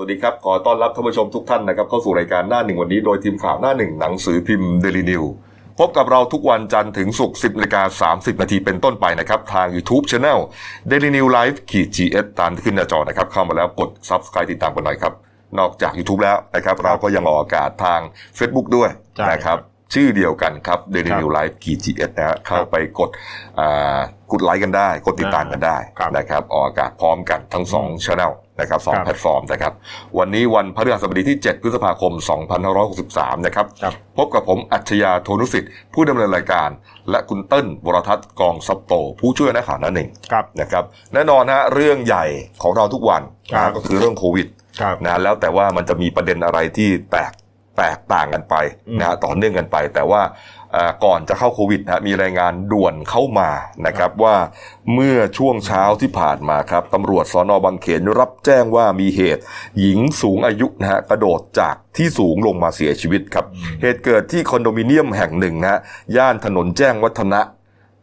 สวัสดีครับ ขอต้อนรับท่านผู้ชมทุกท่านนะครับเข้าสู่รายการหน้าหนึ่งวันนี้โดยทีมข่าวหน้าหนึ่งหนังสือพิมพ์เดลินิวพบกับเราทุกวันจันทร์ถึงศุกร์10นาฬิกา30 นาทีเป็นต้นไปนะครับ ทาง YouTube Channel Daily New Life ขีด GS ตามที่ขึ้นหน้าจอนะครับ เข้ามาแล้วกด Subscribe ติดตามกันหน่อยครับ นอกจาก YouTube แล้วนะครับ เราก็ยังออกอากาศทาง Facebook ด้วยนะครับ ชื่อเดียวกันครับ Daily ครับ New Life ขีด GS นะฮะเข้าไปกดอ่ากดไลค์กันได้ กดติดตามกันได้ครับนะครับ ออกอากาศพร้อมกันทั้งสองช่องนะครับสองครับแพลตฟอร์มนะครับ วันนี้วันพฤหัสบดีที่ 7 พฤษภาคม 2563 นะครับครับ พบกับผมอัจฉริยะโทนุสิทธิ์ ผู้ดำเนินรายการ และคุณเติ้ลวรทัศน์กองซับโต ผู้ช่วยนักข่าวนั่นเองครับนะครับ แน่นอนฮะเรื่องใหญ่ของเราทุกวันครับนะก็คือเรื่องโควิดครับนะแล้วแต่ว่ามันจะมีประเด็นอะไรที่แตก แตกต่างกันไปอืมนะฮะต่อเนื่องกันไป แต่ว่าเอ่อก่อนจะเข้าโควิดนะฮะมีรายงานด่วนเข้ามานะครับว่าเมื่อช่วงเช้าที่ผ่านมาครับตำรวจสอนอบางเขนรับแจ้งว่ามีเหตุ หญิงสูงอายุนะฮะกระโดดจากที่สูงลงมาเสียชีวิตครับ เหตุเกิดที่คอนโดมิเนียมแห่งหนึ่งนะฮะย่านถนนแจ้งวัฒนะ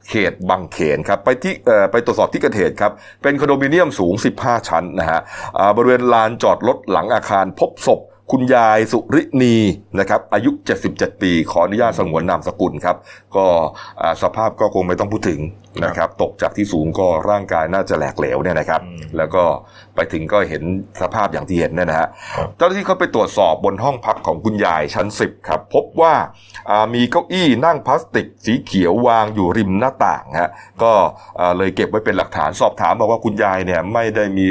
เขตบางเขนครับไปที่เอ่อไปตรวจสอบที่เกิดเหตุครับ เป็นคอนโดมิเนียมสูง 15 ชั้นนะฮะอ่าบริเวณลานจอดรถหลังอาคารพบศพ คุณยายสุรินีนะครับอายุ 77 ปี ขออนุญาตสงวนนามสกุลครับ ก็อ่าสภาพก็คงไม่ต้องพูดถึงนะครับ ตกจากที่สูงก็ร่างกายน่าจะแหลกเหลวเนี่ยนะครับอืมแล้วก็ ไปถึงก็เห็นสภาพอย่างที่เห็นเนี่ยนะฮะครับเจ้าหน้าที่เขาไปตรวจสอบบนห้องพักของคุณยายชั้น 10 ครับ พบว่าอ่ามีเก้าอี้นั่งพลาสติกสีเขียววางอยู่ริมหน้าต่างฮะก็อ่าเลยเก็บไว้เป็นหลักฐานสอบถามบอกว่าคุณยายเนี่ยไม่ได้มี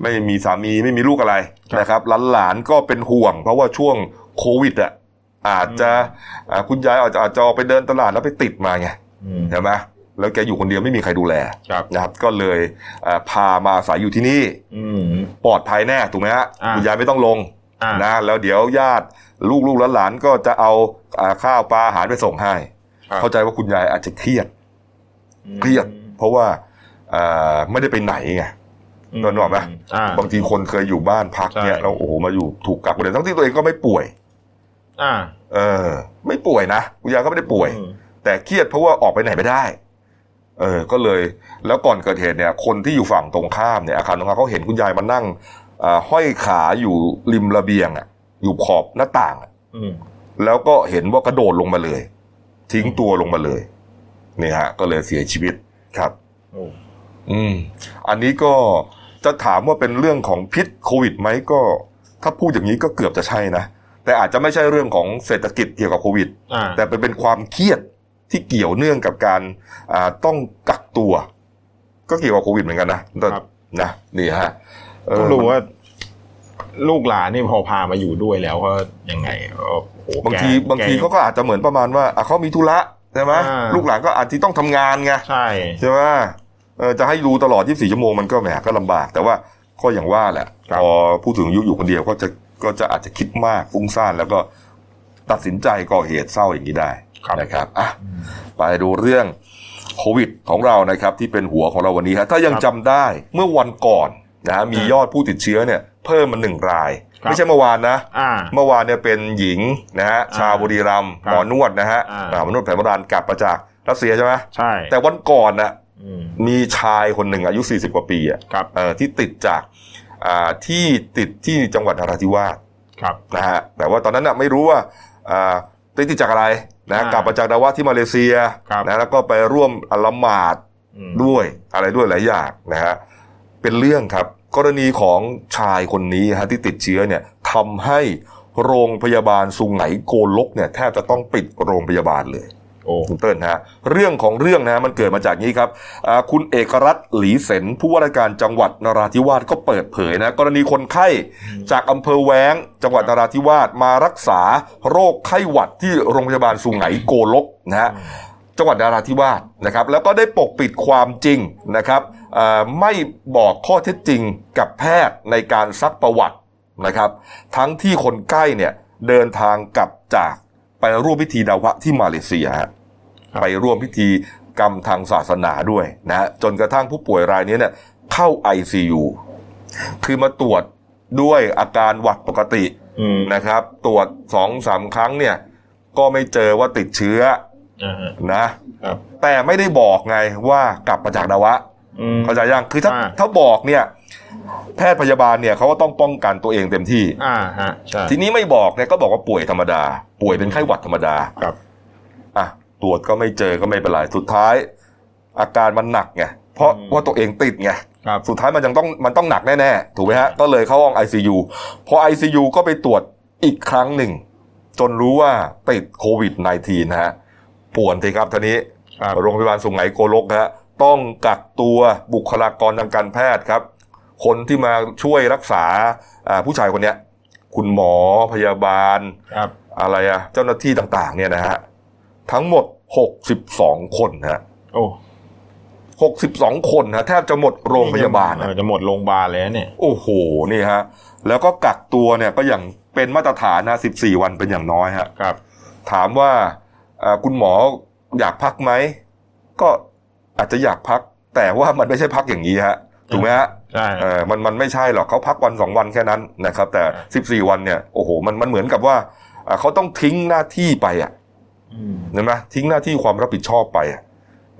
ไม่มีสามีไม่มีลูกอะไรครับนะครับหลานๆก็เป็นห่วง เพราะว่าช่วงโควิดอะอาจจะอ่าคุณยายอาจจะอาจจะออกไปเดินตลาดแล้วไปติดมาไงอืมใช่ไหม แล้วแกอยู่คนเดียวไม่มีใครดูแลครับนะครับ ก็เลยอ่าพามาอาศัยอยู่ที่นี่อืมปลอดภัยแน่ถูกไหมฮะอ่าคุณยายไม่ต้องลงอ่านะแล้วเดี๋ยวญาติลูกลูกหลานๆก็จะเอาอ่าข้าวปลาอาหารไปส่งให้ครับเข้าใจว่าคุณยายอาจจะเครียดอืมเครียด เพราะว่าอ่าไม่ได้ไปไหนไงอืมนึกออกไหมอ่าบางทีคนเคยอยู่บ้านพักเนี่ยใช่แล้วโอ้โหมาอยู่ถูกกักเลยทั้งที่ตัวเองก็ไม่ป่วย อ่า เออ ไม่ป่วยนะคุณยายก็ไม่ได้ป่วยอืมแต่เครียดเพราะว่าออกไปไหนไม่ได้ เออก็เลยแล้วก่อนเกิดเหตุเนี่ย คนที่อยู่ฝั่งตรงข้ามเนี่ยอาคารตรงข้ามเขาเห็นคุณยายมานั่งอ่าห้อยขาอยู่ริมระเบียงอะ อยู่ขอบหน้าต่างอะอืมแล้วก็เห็นว่ากระโดดลงมาเลย ทิ้งตัวลงมาเลยนี่ฮะ ก็เลยเสียชีวิตครับโอ้อืม อันนี้ก็จะถามว่าเป็นเรื่องของพิษโควิดไหมก็ ถ้าพูดอย่างนี้ก็เกือบจะใช่นะแต่อาจจะไม่ใช่เรื่องของเศรษฐกิจเกี่ยวกับโควิดอ่าแต่เป็นเป็นความเครียด ที่เกี่ยวเนื่องกับการอ่าต้องกักตัว ก็เกี่ยวกับโควิดเหมือนกันนะแต่ครับนะนี่ฮะเออต้องรู้ว่าลูกหลานนี่พอพามาอยู่ด้วยแล้วก็ยังไงก็โอ้โหบางทีแกบางทีแกเขาก็อาจจะเหมือนประมาณว่าอะเขามีธุระใช่ไหมอ่าลูกหลานก็อาจจะต้องทำงานไงใช่ใช่ไหมเออจะให้ดูตลอด 24 ชั่วโมงมันก็แหมก็ลำบาก แต่ว่าก็อย่างว่าแหละครับพอผู้ถึงอายุอยู่คนเดียวก็จะก็จะอาจจะคิดมากฟุ้งซ่านแล้วก็ตัดสินใจก่อเหตุเศร้าอย่างนี้ได้ นะครับอะไปดูเรื่องโควิดของเรานะครับที่เป็นหัวของเราวันนี้ฮะถ้ายังครับจำได้เมื่อวันก่อนนะฮะมียอดผู้ติดเชื้อเนี่ยเพิ่มมาหนึ่งรายครับไม่ใช่เมื่อวานนะอ่าเมื่อวานเนี่ยเป็นหญิงนะฮะอ่าชาวบุรีรัมย์ครับหมอนวดนะฮะอ่าอ่าหมอนวดแผนโบราณกลับมาจากรัสเซียใช่ไหมใช่ แต่วันก่อนน่ะอืมมีชายคนหนึ่งอายุ 40 กว่าปีอะครับเอ่อที่ติดจากอ่าที่ติดที่จังหวัดนราธิวาสครับนะฮะแต่ว่าตอนนั้นน่ะไม่รู้ว่าอ่าติดจากอะไร นะอ่ากลับมาจากดาวะที่มาเลเซียครับนะแล้วก็ไปร่วมละหมาดอืมด้วยอะไรด้วยหลายอย่างนะฮะเป็นเรื่องครับกรณีของชายคนนี้ฮะที่ติดเชื้อเนี่ยทำให้โรงพยาบาลสุงไหงโกลกเนี่ยแทบจะต้องปิดโรงพยาบาลเลย โอ้คุณเติ้ลฮะเรื่องของเรื่องนะมันเกิดมาจากนี้ครับอ่าคุณเอกรัตน์หลีเสนผู้ว่าราชการจังหวัดนราธิวาสก็เปิดเผยนะกรณีคนไข้จากอำเภอแว้ง จังหวัดนราธิวาสมารักษาโรคไข้หวัดที่โรงพยาบาลสุงไหงโกลกนะฮะจังหวัดนราธิวาสนะครับแล้วก็ได้ปกปิดความจริงนะครับเอ่อไม่บอกข้อเท็จจริงกับแพทย์ในการซักประวัตินะครับ ทั้งที่คนใกล้เนี่ยเดินทางกลับจาก ไปร่วมพิธีดาวะที่มาเลเซียฮะครับไปร่วมพิธีกรรมทางศาสนาด้วยนะฮะจนกระทั่งผู้ป่วยรายนี้เนี่ยเข้า ICU คือมาตรวจด้วยอาการหวัดปกติอืมนะครับ ตรวจสองสามครั้งเนี่ย ก็ไม่เจอว่าติดเชื้ออ่าฮะนะครับแต่ไม่ได้บอกไงว่ากลับมาจากดาวะอืมเข้าใจยังคือถ้าอ่าถ้าบอกเนี่ย แพทย์พยาบาลเนี่ยเขาก็ต้องป้องกันตัวเองเต็มที่อ่าฮะใช่ทีนี้ไม่บอกเนี่ยก็บอกว่าป่วยธรรมดา ป่วยเป็นไข้หวัดธรรมดาครับอะตรวจก็ไม่เจอก็ไม่เป็นไรสุดท้าย อาการมันหนักไงเพราะว่าตัวเองติดไงครับสุดท้ายมันยังต้องมันต้องหนักแน่ๆ ถูกไหมฮะ ก็เลยเข้าห้อง ICU พอ ICU ก็ไปตรวจอีกครั้งหนึ่ง จนรู้ว่าติดโควิด -19 นะฮะป่วนทีครับทีนี้ครับโรงพยาบาลสุไหงโกลกฮะต้องกักตัวบุคลากรทางการแพทย์ครับ คนที่มาช่วยรักษาอ่าผู้ชายคนเนี้ย คุณหมอพยาบาลครับ อะไรอะเจ้าหน้าที่ต่าง ๆ เนี่ยนะฮะทั้งหมด62คนฮะโอ้62คนฮะแทบจะหมดโรงพยาบาลเออะอจะหมดโรงพยาบาลแล้วเนี่ย โอ้โหนี่ฮะ แล้วก็กักตัวเนี่ยก็อย่างเป็นมาตรฐานนะ14วันเป็นอย่างน้อยฮะครับ ถามว่าอ่าคุณหมออยากพักไหม ก็อาจจะอยากพัก แต่ว่ามันไม่ใช่พักอย่างนี้ฮะถูกไหมฮะใช่เออมันมันไม่ใช่หรอกเขาพักวันสองวันแค่นั้นนะครับ แต่สิบสี่วันเนี่ยโอ้โหมันมันเหมือนกับว่าอ่า เขาต้องทิ้งหน้าที่ไปอะอืมเห็นไหมทิ้งหน้าที่ความรับผิดชอบไปอะ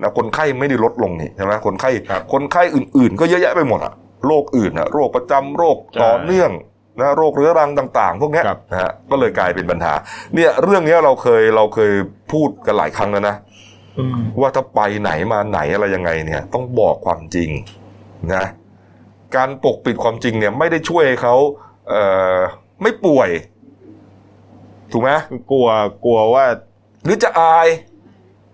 นะคนไข้ไม่ได้ลดลงนี่ใช่ไหมคนไข้ครับคนไข้อื่น ๆ ก็เยอะแยะไปหมดอะโรคอื่นอะโรคประจำโรคใช่ต่อเนื่องนะโรคเรื้อรังต่าง ๆ พวกเนี้ยครับนะฮะก็เลยกลายเป็นปัญหา เนี่ยเรื่องเนี้ยเราเคยเราเคยพูดกันหลายครั้งแล้วนะอืมว่าถ้าไปไหนมาไหนอะไรยังไงเนี่ย ต้องบอกความจริงนะ การปกปิดความจริงเนี่ย ไม่ได้ช่วยให้เขาเอ่อไม่ป่วย ถูกไหมคือกลัวกลัวว่า หรือจะอาย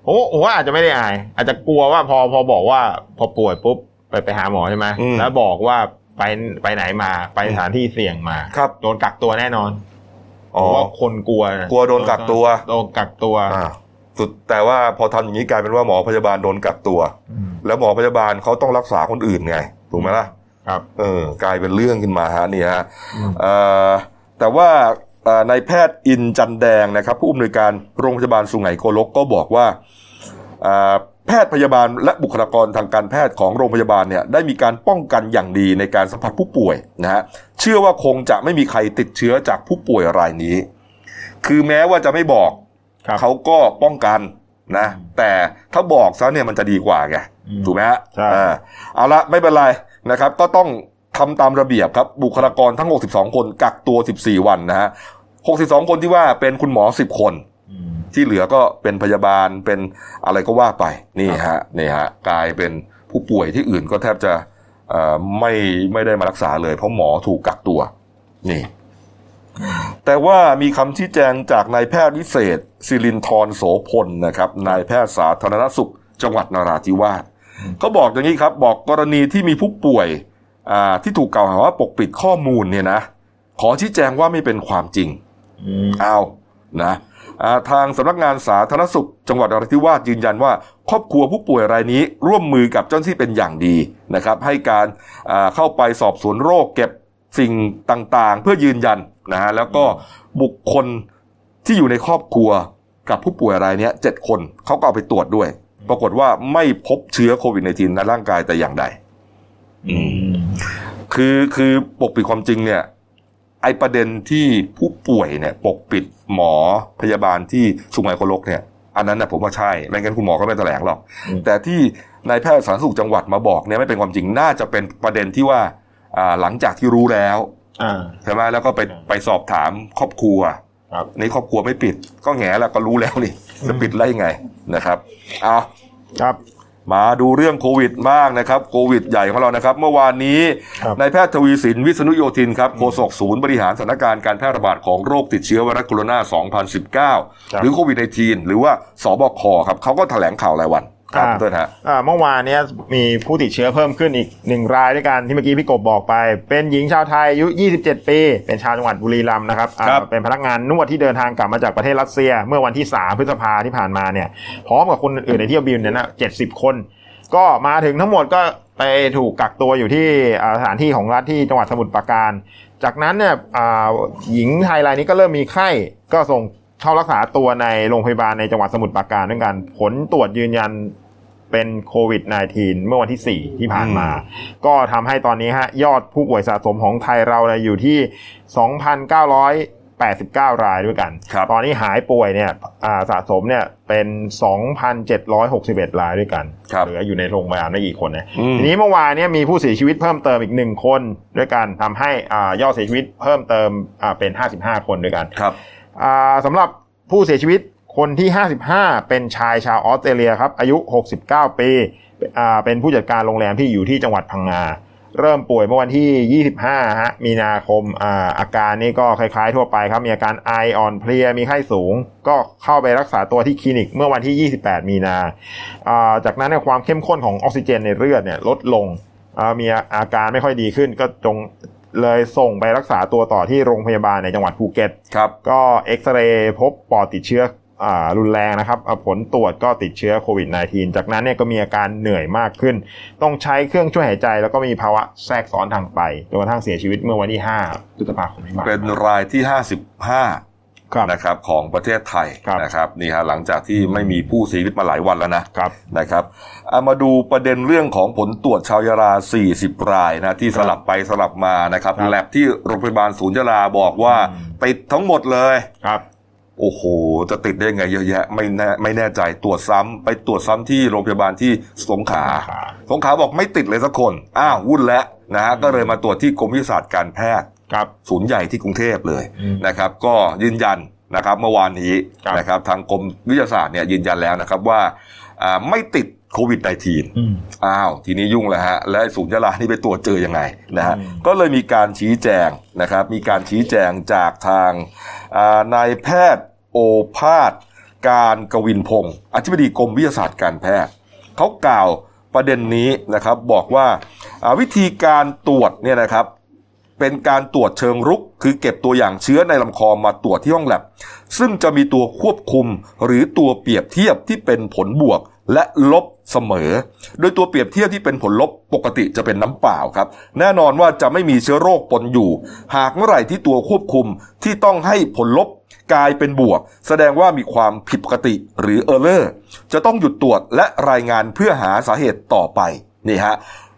โอ้ผมว่าอาจจะไม่ได้อาย อาจจะกลัวว่าพอพอบอกว่า พอป่วยปุ๊บไปไปหาหมอใช่ไหมอืมแล้วบอกว่าไปไปไหนมาไปสถานที่เสี่ยงมาครับโดนกักตัวแน่นอนอ๋อเพราะว่าคนกลัวนะกลัวโดนกักตัวโดนกักตัวอ่าสุดแต่ว่าพอทำอย่างนี้กลายเป็นว่าหมอพยาบาลโดนกักตัวอืมแล้วหมอพยาบาลเขาต้องรักษาคนอื่นไงถูกไหมล่ะครับ เออกลายเป็นเรื่องขึ้นมาฮะนี่ฮะอืมเอ่อแต่ว่าเอ่อ นายแพทย์อินจันแดงนะครับ ผู้อำนวยการโรงพยาบาลสุไหงโกลกก็บอกว่าเอ่อแพทย์พยาบาลและบุคลากรทางการแพทย์ของโรงพยาบาลเนี่ยได้มีการป้องกันอย่างดีในการสัมผัสผู้ป่วยนะฮะเชื่อว่าคงจะไม่มีใครติดเชื้อจากผู้ป่วยรายนี้ คือแม้ว่าจะไม่บอกครับเขาก็ป้องกันนะแต่ถ้าบอกซะเนี่ยมันจะดีกว่าไงอืมถูกไหมฮะใช่อ่าเอาละไม่เป็นไรนะครับ ก็ต้อง ทำตามระเบียบครับบุคลากรทั้ง 62 คนกักตัว 14 วันนะฮะ 62 คนที่ว่าเป็นคุณหมอ 10 คนอืมที่เหลือก็เป็นพยาบาลเป็นอะไรก็ว่าไปนี่ฮะนี่ฮะกลายเป็นผู้ป่วยที่อื่นก็แทบจะเอ่อไม่ไม่ได้มารักษาเลย เพราะหมอถูกกักตัวนี่แต่ว่ามีคำชี้แจงจากนายแพทย์วิเศษศิรินทรโสพลนะครับนายแพทย์สาธารณสุข จังหวัดนราธิวาสเขาบอกอย่างนี้ครับ บอกกรณีที่มีผู้ป่วยอ่า ที่ถูกกล่าวหาว่าปกปิดข้อมูลเนี่ยนะขอชี้แจงว่าไม่เป็นความจริงอืมเอานะอ่าทางสำนักงานสาธารณสุข จังหวัดนราธิวาสยืนยันว่า ครอบครัวผู้ป่วยรายนี้ร่วมมือกับเจ้าหน้าที่เป็นอย่างดีนะครับ ให้การอ่าเข้าไปสอบสวนโรคเก็บสิ่งต่างๆ เพื่อยืนยันนะฮะแล้วก็บุคคลที่อยู่ในครอบครัวกับผู้ป่วยรายเนี้ยเจ็ดคนเขาก็เอาไปตรวจด้วย ปรากฏว่าไม่พบเชื้อโควิด -19 ในร่างกายแต่อย่างใดอืม คือคือปกปิดความจริงเนี่ย ไอประเด็นที่ผู้ป่วยเนี่ย ปกปิดหมอพยาบาลที่สุไหงโกลกเนี่ย อันนั้นนะผมว่าใช่ไม่งั้นคุณหมอก็ไม่แถลงหรอกอืมแต่ที่นายแพทย์สาธารณสุขจังหวัดมาบอกเนี่ยไม่เป็นความจริงน่าจะเป็นประเด็นที่ว่าอ่าหลังจากที่รู้แล้วอ่าใช่ไหมแล้วก็ไปครับไปสอบถามครอบครัวครับในครอบครัวไม่ปิด ก็แง่แล้วก็รู้แล้วนี่จะปิดได้ยังไงนะครับเอาครับ มาดูเรื่องโควิดบ้างนะครับโควิดใหญ่ของเรานะครับ เมื่อวานนี้ครับนายแพทย์ทวีสินวิษณุโยธินครับโฆษกศูนย์บริหารสถานการณ์การแพร่ระบาดของโรคติดเชื้อไวรัสโคโรนา 2019 หรือโควิด -19 หรือว่าสบคครับเขาก็แถลงข่าวรายวัน ครับอ่าเต้นฮะอ่าเมื่อวานเนี้ยมีผู้ติดเชื้อเพิ่มขึ้นอีกหนึ่งรายด้วยกันที่เมื่อกี้พี่กบบอกไป เป็นหญิงชาวไทยอายุ 27 ปี เป็นชาวจังหวัดบุรีรัมย์นะครับอ่าครับเป็นพนักงานนวดที่เดินทางกลับมาจากประเทศรัสเซีย เมื่อวันที่ 3 พฤษภาที่ผ่านมาเนี่ยพร้อมกับคนอื่นๆในเที่ยวบินเนี่ยนะ70คน ก็มาถึงทั้งหมดก็ไปถูกกักตัวอยู่ที่อ่าสถานที่ของรัฐที่จังหวัดสมุทรปราการ จากนั้นเนี่ยอ่าหญิงไทยรายนี้ก็เริ่มมีไข้ก็ส่งเข้ารักษาตัวในโรงพยาบาลในจังหวัดสมุทรปราการด้วยกัน ผลตรวจยืนยัน เป็นโควิด -19 เมื่อวันที่ 4 ที่ผ่านมา ก็ทำให้ตอนนี้ฮะยอดผู้ป่วยสะสมของไทยเราเนี่ยอยู่ที่89 รายด้วยกันครับตอนนี้หายป่วยเนี่ยอ่าสะสมเนี่ยเป็น 2,761 รายด้วยกันครับเหลืออยู่ในโรงพยาบาลไม่กี่คนนะอืมทีนี้เมื่อวานเนี่ยมีผู้เสียชีวิตเพิ่มเติมอีกหนึ่งคนด้วยกันทำให้อ่ายอดเสียชีวิตเพิ่มเติมอ่าเป็น 55 คนด้วยกันครับอ่าสำหรับผู้เสียชีวิต คนที่ 55 เป็นชายชาวออสเตรเลียครับอายุ 69 ปีอ่าเป็นผู้จัดการโรงแรมที่อยู่ที่จังหวัดพังงา เริ่มป่วยเมื่อวันที่ 25 ฮะ มีนาคมอ่าอาการนี่ก็คล้ายๆ ทั่วไปครับ มีอาการไออ่อนเพลีย มีไข้สูง ก็เข้าไปรักษาตัวที่คลินิกเมื่อวันที่ 28 มีนาอ่าจากนั้นเนี่ยความเข้มข้นของออกซิเจนในเลือดเนี่ยลดลงอ่ามีอาการไม่ค่อยดีขึ้นก็จงเลยส่งไปรักษาตัวต่อที่โรงพยาบาลในจังหวัดภูเก็ต ครับ ก็เอ็กซเรย์พบปอดติดเชื้ออ่า รุนแรงนะครับอ่าผลตรวจก็ติดเชื้อโควิด -19 จากนั้นเนี่ยก็มีอาการเหนื่อยมากขึ้น ต้องใช้เครื่องช่วยหายใจ แล้วก็มีภาวะแทรกซ้อนทางไตจนกระทั่งเสียชีวิตเมื่อวันที่5พฤษภาคมที่ผ่านเป็นมารายที่ 55ครับนะครับของประเทศไทยครับนะครับนี่ฮะหลังจากที่ไม่มีผู้เสียชีวิตมาหลายวันแล้วนะครับนะครับเอามาดูประเด็นเรื่องของผลตรวจชาวยารา 40 รายนะที่สลับไปสลับมานะครับครับแลบที่โรงพยาบาลศูนย์ยาลาบอกว่าอืมติดทั้งหมดเลยครับ โอ้โห จะติดได้ไงเยอะแยะไม่แน่ไม่แน่ใจตรวจซ้ำไปตรวจซ้ำที่โรงพยาบาลที่สงขลาสงขลาสงขลาบอกไม่ติดเลยสักคน อ้าววุ่นแล้วนะฮะก็เลยมาตรวจที่กรมวิทยาศาสตร์การแพทย์ครับศูนย์ใหญ่ที่กรุงเทพเลยอืมนะครับ ก็ยืนยันนะครับเมื่อวานนี้ครับนะครับทางกรมวิทยาศาสตร์เนี่ยยืนยันแล้วนะครับว่าอ่าไม่ติดโควิด -19 อืมอ้าว ทีนี้ยุ่งแล้วฮะ และศูนย์ยาลานี่ไปตรวจเจอยังไงนะฮะอืมก็เลยมีการชี้แจงนะครับ มีการชี้แจงจากทางอ่านายแพทย์ โอภาส การกวินพงศ์อธิบดีกรมวิทยาศาสตร์การแพทย์เขากล่าวประเด็นนี้นะครับบอกว่าวิธีการตรวจเนี่ยนะครับเป็นการตรวจเชิงรุก คือเก็บตัวอย่างเชื้อในลำคอมาตรวจที่ห้องแลบซึ่งจะมีตัวควบคุมหรือตัวเปรียบเทียบที่เป็นผลบวกและลบเสมอ โดยตัวเปรียบเทียบที่เป็นผลลบปกติจะเป็นน้ำเปล่าครับ แน่นอนว่าจะไม่มีเชื้อโรคปนอยู่ หากเมื่อไหร่ที่ตัวควบคุมที่ต้องให้ผลลบ กลายเป็นบวก แสดงว่ามีความผิดปกติหรือเออร์เลอร์จะต้องหยุดตรวจและรายงานเพื่อหาสาเหตุต่อไปนี่ฮะ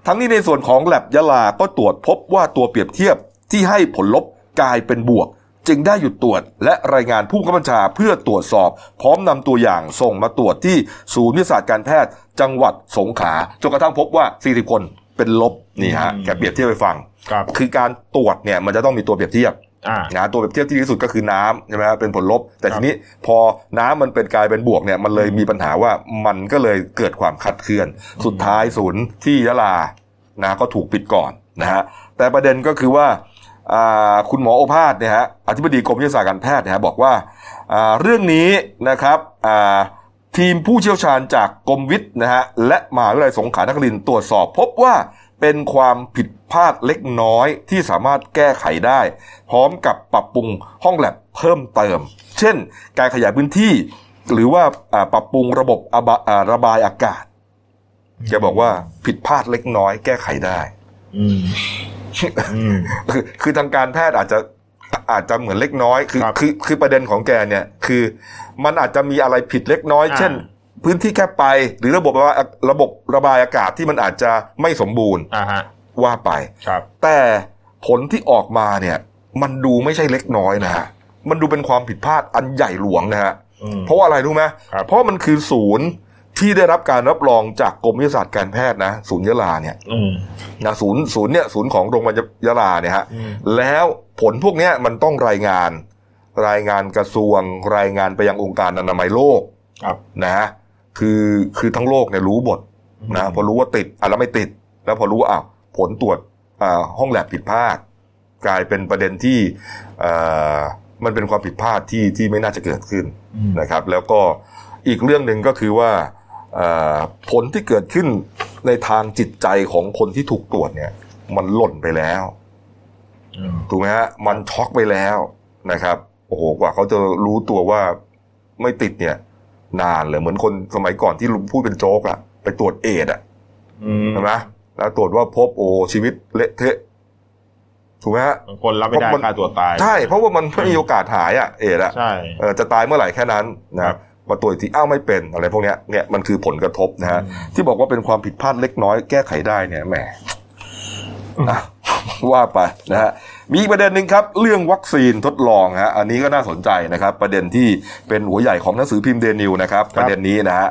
ทั้งนี้ในส่วนของแลบยะลาก็ตรวจพบว่าตัวเปรียบเทียบที่ให้ผลลบกลายเป็นบวก จึงได้หยุดตรวจและรายงานผู้กำกับญชาเพื่อตรวจสอบ พร้อมนำตัวอย่างส่งมาตรวจที่ศูนย์วิทยาศาสตร์การแพทย์ จังหวัดสงขลาจนกระทั่งพบว่า 40 คนเป็นลบนี่ฮะอืมแกเปรียบเทียบไปฟังครับคือการตรวจเนี่ยมันจะต้องมีตัวเปรียบเทียบอ่า นะตัวเปรียบเทียบที่ดีที่สุดก็คือน้ำใช่ไหมครับเป็นผลลบ แต่ครับทีนี้พอน้ำมันเป็นกลายเป็นบวกเนี่ยมันเลยมีปัญหาว่ามันก็เลยเกิดความขัดเคือน สุดท้ายศูนย์ที่ยะลานะก็ถูกปิดก่อนนะฮะแต่ประเด็นก็คือว่าอ่าคุณหมอโอภาสเนี่ยฮะอธิบดีกรมวิทยาศาสตร์การแพทย์เนี่ยฮะบอกว่าอ่าเรื่องนี้นะครับอ่าทีมผู้เชี่ยวชาญจากกรมวิทย์นะฮะและมหาวิทยาลัยสงขลานครินทร์ตรวจสอบพบว่า เป็นความผิดพลาดเล็กน้อยที่สามารถแก้ไขได้ พร้อมกับปรับปรุงห้องแลบเพิ่มเติม เช่น การขยายพื้นที่ หรือว่าอ่าปรับปรุงระบบอะบะอ่าระบายอากาศแกบอกว่าผิดพลาดเล็กน้อย แก้ไขได้อืมอืมคือคือทางการแพทย์อาจจะอาจจะเหมือนเล็กน้อย คือครับคือคือประเด็นของแกเนี่ย คือ มันอาจจะมีอะไรผิดเล็กน้อยอ่าเช่น พื้นที่แคบไปหรือระบบระบายระบบระบายอากาศที่มันอาจจะไม่สมบูรณ์อ่าฮะว่าไปครับ แต่ผลที่ออกมาเนี่ย มันดูไม่ใช่เล็กน้อยนะฮะมันดูเป็นความผิดพลาดอันใหญ่หลวงนะฮะอืมเพราะว่าอะไรรู้ไหมครับเพราะมันคือศูนย์ที่ได้รับการรับรองจากกรมวิทยาศาสตร์การแพทย์นะ ศูนย์ยะลาเนี่ยอืมนะศูนย์ศูนย์เนี่ยศูนย์ของโรงพยาบาลยะลาเนี่ยฮะอืมแล้วผลพวกเนี้ยมันต้องรายงาน รายงานกระทรวง รายงานไปยังองค์การอนามัยโลกครับนะ คือคือทั้งโลกเนี่ยรู้หมดนะพอรู้ว่าติดอะแล้วไม่ติด แล้วพอรู้ว่าอ้าวผลตรวจอ่าห้องแลบผิดพลาด กลายเป็นประเด็นที่อ่ามันเป็นความผิดพลาดที่ที่ไม่น่าจะเกิดขึ้นอืมนะครับ แล้วก็อีกเรื่องหนึ่งก็คือว่าอ่าผลที่เกิดขึ้นในทางจิตใจของคนที่ถูกตรวจเนี่ย มันหล่นไปแล้วอืมถูกไหมฮะมันช็อกไปแล้วนะครับโอ้โหกว่าเขาจะรู้ตัวว่าไม่ติดเนี่ย นานเลยเหมือนคนสมัยก่อนที่ลุงพูดเป็นโจ๊กอะไปตรวจเอดส์อะอืมใช่ไหมแล้วตรวจว่าพบโอ้ชีวิตเละเทะถูกไหมฮะบางคนรับไม่ได้เพราะมันฆ่าตัวตาย ใช่ เพราะว่ามันไม่มีโอกาสหายอะเอดส์อะใช่เออจะตายเมื่อไหร่แค่นั้นนะครับมาตรวจอีกทีอ้าวไม่เป็นอะไรพวกเนี้ยเนี่ยมันคือผลกระทบนะฮะอืมที่บอกว่าเป็นความผิดพลาดเล็กน้อยแก้ไขได้เนี่ยแหมอะว่าไปนะฮะ มีอีกประเด็นหนึ่งครับเรื่องวัคซีนทดลองฮะอันนี้ก็น่าสนใจนะครับ ประเด็นที่เป็นหัวใหญ่ของหนังสือพิมพ์เดนิวนะครับประเด็นนี้นะฮะ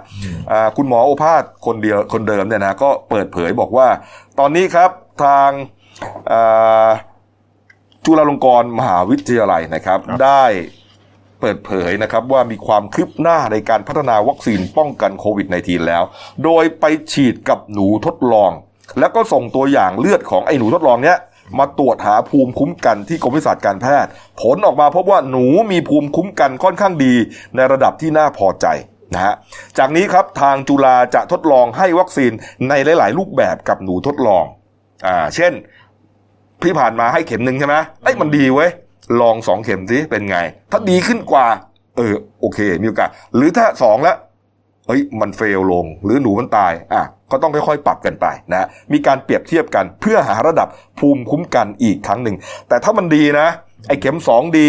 อ่าคุณหมอโอภาสคนเดียวคนเดิมเนี่ยนะก็เปิดเผยบอกว่า ตอนนี้ครับทางอ่าจุฬาลงกรณ์มหาวิทยาลัยนะครับครับ ได้เปิดเผยนะครับว่ามีความคืบหน้าในการพัฒนาวัคซีนป้องกันโควิด -19 แล้ว โดยไปฉีดกับหนูทดลอง แล้วก็ส่งตัวอย่างเลือดของไอ้หนูทดลองเนี้ย มาตรวจหาภูมิคุ้มกันที่กรมวิทยาศาสตร์การแพทย์ ผลออกมาพบว่าหนูมีภูมิคุ้มกันค่อนข้างดี ในระดับที่น่าพอใจนะฮะจากนี้ครับทางจุฬาจะทดลองให้วัคซีนในหลาย ๆ รูปแบบกับหนูทดลองอ่าเช่นพี่ผ่านมาให้เข็มหนึ่งใช่ไหมไอ้ยมันดีเว้ยลองสองเข็มสิเป็นไง ถ้าดีขึ้นกว่า เออโอเค มีโอกาสหรือถ้าสองแล้ว เฮ้ยมันเฟลลงหรือหนูมันตายอะก็ต้องค่อยๆปรับกันไปนะมีการเปรียบเทียบกันเพื่อหาระดับภูมิคุ้มกันอีกครั้งหนึ่งแต่ถ้ามันดีนะ ไอ้เข็มสองดี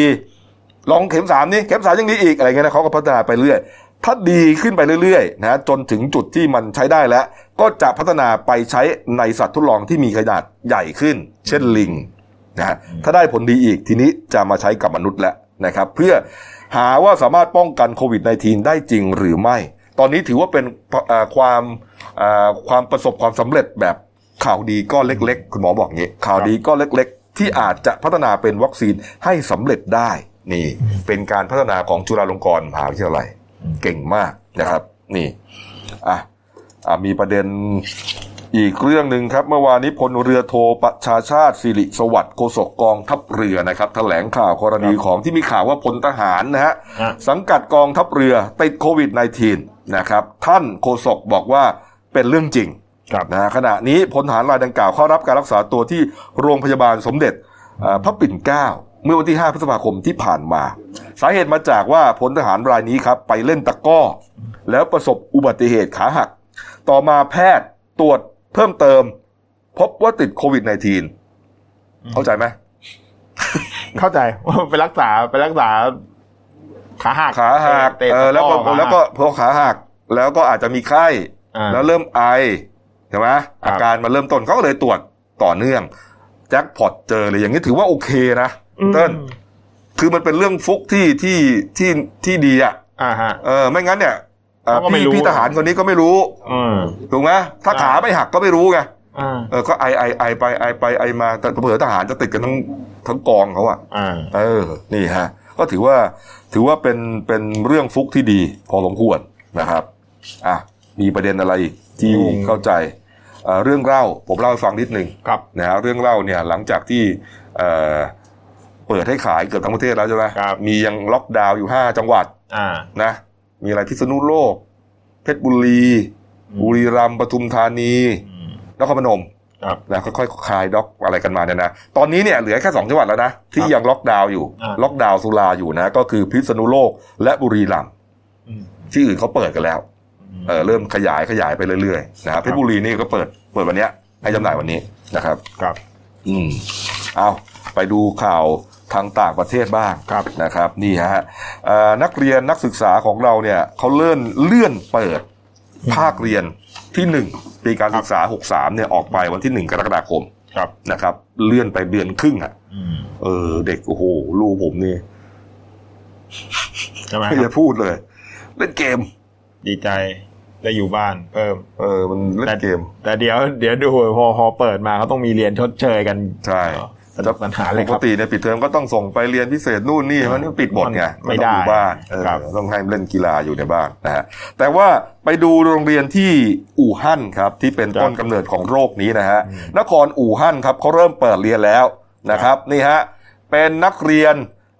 ลองเข็มสามนี่เข็มสามยังดีอีกอะไรเงี้ยนะเขาก็พัฒนาไปเรื่อยถ้าดีขึ้นไปเรื่อยๆนะจนถึงจุดที่มันใช้ได้แล้ว ก็จะพัฒนาไปใช้ในสัตว์ทดลองที่มีขนาดใหญ่ขึ้น เช่นลิงนะฮะถ้าได้ผลดีอีกทีนี้จะมาใช้กับมนุษย์แล้วนะครับ เพื่อหาว่าสามารถป้องกันโควิด -19 ได้จริงหรือไม่ ตอนนี้ถือว่าเป็นเอ่อความเอ่อความประสบความสำเร็จแบบข่าวดีก็เล็ก ๆ คุณหมอบอกงี้ ข่าวดีก็เล็ก ๆ ที่อาจจะพัฒนาเป็นวัคซีนให้สำเร็จได้นี่เป็นการพัฒนาของจุฬาลงกรณ์มหาวิทยาลัยเก่งมากนะครับ นี่อะอะมีประเด็นอีกเรื่องหนึ่งครับ เมื่อวานนี้พลเรือโทประชาชาติสิริสวัสดิ์โฆษกกองทัพเรือนะครับแถลงข่าวกรณีของที่มีข่าวว่าพลทหารนะฮะอะสังกัดกองทัพเรือติดโควิด -19 นะครับท่านโฆษกบอกว่าเป็นเรื่องจริงครับนะฮะขณะนี้พลทหารรายดังกล่าวเข้ารับการรักษาตัวที่โรงพยาบาลสมเด็จเอ่อพระปิ่นเกล้าเมื่อวันที่ 5 พฤษภาคมที่ผ่านมา สาเหตุมาจากว่าพลทหารรายนี้ครับ ไปเล่นตะกร้อ แล้วประสบอุบัติเหตุขาหัก ต่อมาแพทย์ตรวจเพิ่มเติม พบว่าติดโควิด -19 เข้าใจไหม เข้าใจว่าไปรักษาไปรักษา ขาหักขาหักเตะเออแล้วก็ขาหัแล้วก็พอขาหักแล้วก็อาจจะมีไข้อ่าแล้วเริ่มไอใช่ไหมครับอาการมันเริ่มต้นเขาก็เลยตรวจต่อเนื่องแจ็คพอตเจอเลยอย่างนี้ถือว่าโอเคนะเติ้ลคือมันเป็นเรื่องฟุกที่ที่ที่ที่ดีอะอ่าฮะเออไม่งั้นเนี่ยเอ่อเขาก็ไม่พี่รู้พี่ทหารคนนี้ก็ไม่รู้อืมถูกไหมถ้าอ่าขาไม่หักก็ไม่รู้ไงอ่าเออก็ไอไอไอไปไอไปไอมาแต่เผื่อทหารจะติดกันทั้งทั้งกองเขาอะอ่าเออ นี่ฮะ ก็ถือว่าถือว่าเป็นเป็นเรื่องฟุกที่ดี พอสมควรนะครับอะมีประเด็นอะไรอีกที่อืมเข้าใจเอ่อเรื่องเล่าผมเล่าให้ฟังนิดหนึ่งครับนะฮะเรื่องเล่าเนี่ยหลังจากที่เอ่อเปิดให้ขายเกือบทั้งประเทศแล้วใช่ไหมครับมียังล็อกดาวน์อยู่ห้าจังหวัดอ่านะมีอะไรพิษณุโลก เพชรบุรีอืมบุรีรัมย์ปทุมธานีอืมนครพนมครับ นะค่อยๆคลายล็อกอะไรกันมาเนี่ยนะตอนนี้เนี่ยเหลือแค่สองจังหวัดแล้วนะที่ยังล็อกดาวน์อยู่อ่าล็อกดาวน์สุราอยู่นะ ก็คือพิษณุโลกและบุรีรัมย์อืมที่อื่นเขาเปิดกันแล้วเออเริ่มขยายขยายไปเรื่อยๆนะครับเพชรบุรีนี่ก็เปิดเปิดวันเนี้ยให้จำหน่ายวันนี้นะครับ ครับ อืมเอาไปดูข่าวทางต่างประเทศบ้างครับนะครับ นี่ฮะเอ่อนักเรียนนักศึกษาของเราเนี่ยเขาเลื่อนเลื่อนเปิดภาคเรียน ที่หนึ่งปีการศึกษา 63เนี่ยออกไปวันที่หนึ่งกรกฎาคมครับนะครับ เลื่อนไปเดือนครึ่งอะอืมเออ เด็กโอ้โหลูกผมนี่ใช่ไหมไม่คจะรับพูดเลย เล่นเกม ดีใจได้อยู่บ้านเพิ่ม เออ มันเล่นเกม แต่เดี๋ยว เดี๋ยวดูพอพอเปิดมาเขาต้องมีเรียนชดเชยกัน ใช่ สนุกปัญหาเลปยคกรับติเนี่ยปิดเทอมก็ต้องส่งไปเรียนพิเศษนู่นนี่มันปิดหมดไงไม่ได้ต้องอยู่บ้านเออครับต้องให้เล่นกีฬาอยู่ในบ้านนะฮะแต่ว่าไปดูโรงเรียนที่อู่ฮั่นครับที่เป็นต้นกำเนิดของโรคนี้นะฮะนครอู่ฮั่นครับเขาเริ่มเปิดเรียนแล้วนะครับนี่ฮะเป็นนักเรียน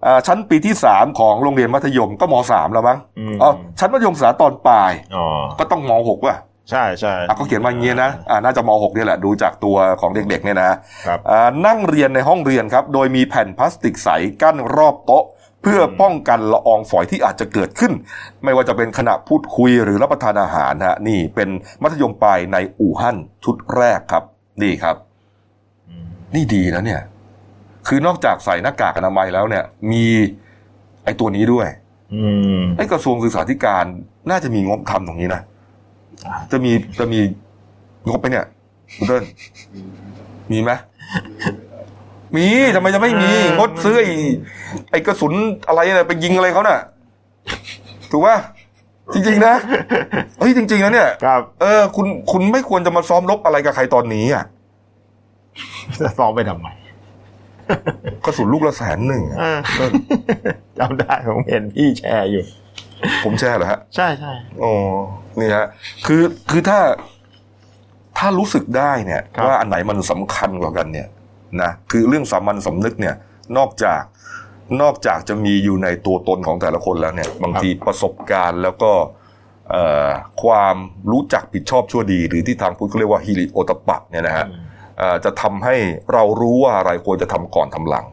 อ่าชั้นปีที่ 3 ของโรงเรียนมัธยมก็ม .3 แล้วมั้งอืมอ๋อชั้นมัธยมศึกษาตอนปลายอ๋อก็ต้องม .6 ว่ะ ใช่ใช่อะเขาเขียนมาอย่างเงี้ยนะอ่าน่าจะม .6 เนี่ยแหละดูจากตัวของเด็กๆเนี่ยนะครับอ่านั่งเรียนในห้องเรียนครับ โดยมีแผ่นพลาสติกใสกั้นรอบโต๊ะ เพื่อป้องกันละอองฝอยที่อาจจะเกิดขึ้น ไม่ว่าจะเป็นขณะพูดคุยหรือรับประทานอาหารฮะนี่เป็นมัธยมปลายในอู่ฮั่นชุดแรกครับ นี่ครับอืมนี่ดีนะเนี่ย คือนอกจากใส่หน้ากากอนามัยแล้วเนี่ย มีไอ้ตัวนี้ด้วยอืมไอ้กระทรวงศึกษาธิการน่าจะมีงบทำตรงนี้นะอ่า จะมีจะมีงบไปเนี่ยคุณเติ้ลมีไหมมีทำไมจะไม่มีเอองดซื้อไอ้ไอ้กระสุนอะไรเนี่ยไปยิงอะไรเขาน่ะ ถูกป่ะจริงๆนะเฮ้ยจริง ๆนะเนี่ยครับเออ คุณคุณไม่ควรจะมาซ้อมรบอะไรกับใครตอนนี้อะจะซ้อมไปทำไมกระสุนลูกละแสนหนึ่งอะเออจำได้ผมเห็นพี่แชร์อยู่ ผมแชร์เหรอฮะ ใช่ใช่อ๋อ นี่ฮะคือคือถ้าถ้ารู้สึกได้เนี่ยว่าอันไหนมันสำคัญกว่ากันเนี่ยนะคือเรื่องสามัญสำนึกเนี่ยนอกจากนอกจากจะมีอยู่ในตัวตนของแต่ละคนแล้วเนี่ย บางทีประสบการณ์แล้วก็เอ่อความรู้จักผิดชอบชั่วดี หรือที่ทางพุทธเขาเรียกว่าฮิริโอตปะเนี่ยนะฮะเอ่อจะทำให้เรารู้ว่าอะไรควรจะทำก่อนทำหลัง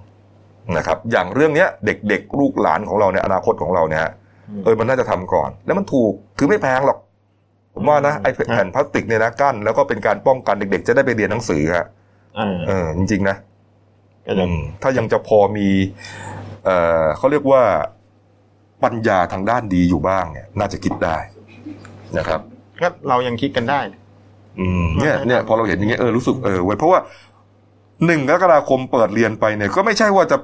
นะครับ อย่างเรื่องเนี้ยเด็กๆลูกหลานของเราเนี่ยอนาคตของเราเนี่ยฮะเออมันน่าจะทำก่อน แล้วมันถูกคือไม่แพงหรอก ผมว่านะไอ้แผ่นพลาสติกเนี่ยนะกั้นแล้วก็เป็นการป้องกันเด็ก ๆ จะได้ไปเรียนหนังสือฮะเออเออจริงๆนะก็จะอืมถ้ายังจะพอมี เอ่อเขาเรียกว่าปัญญาทางด้านดีอยู่บ้างเนี่ย น่าจะคิดได้นะครับก็เรายังคิดกันได้ อืมเนี่ยใช่เนี่ยครับพอเราเห็นอย่างเงี้ยเออรู้สึกเออเว้ยเพราะว่าหนึ่งกรกฎาคมเปิดเรียนไปเนี่ย ก็ไม่ใช่ว่าจะ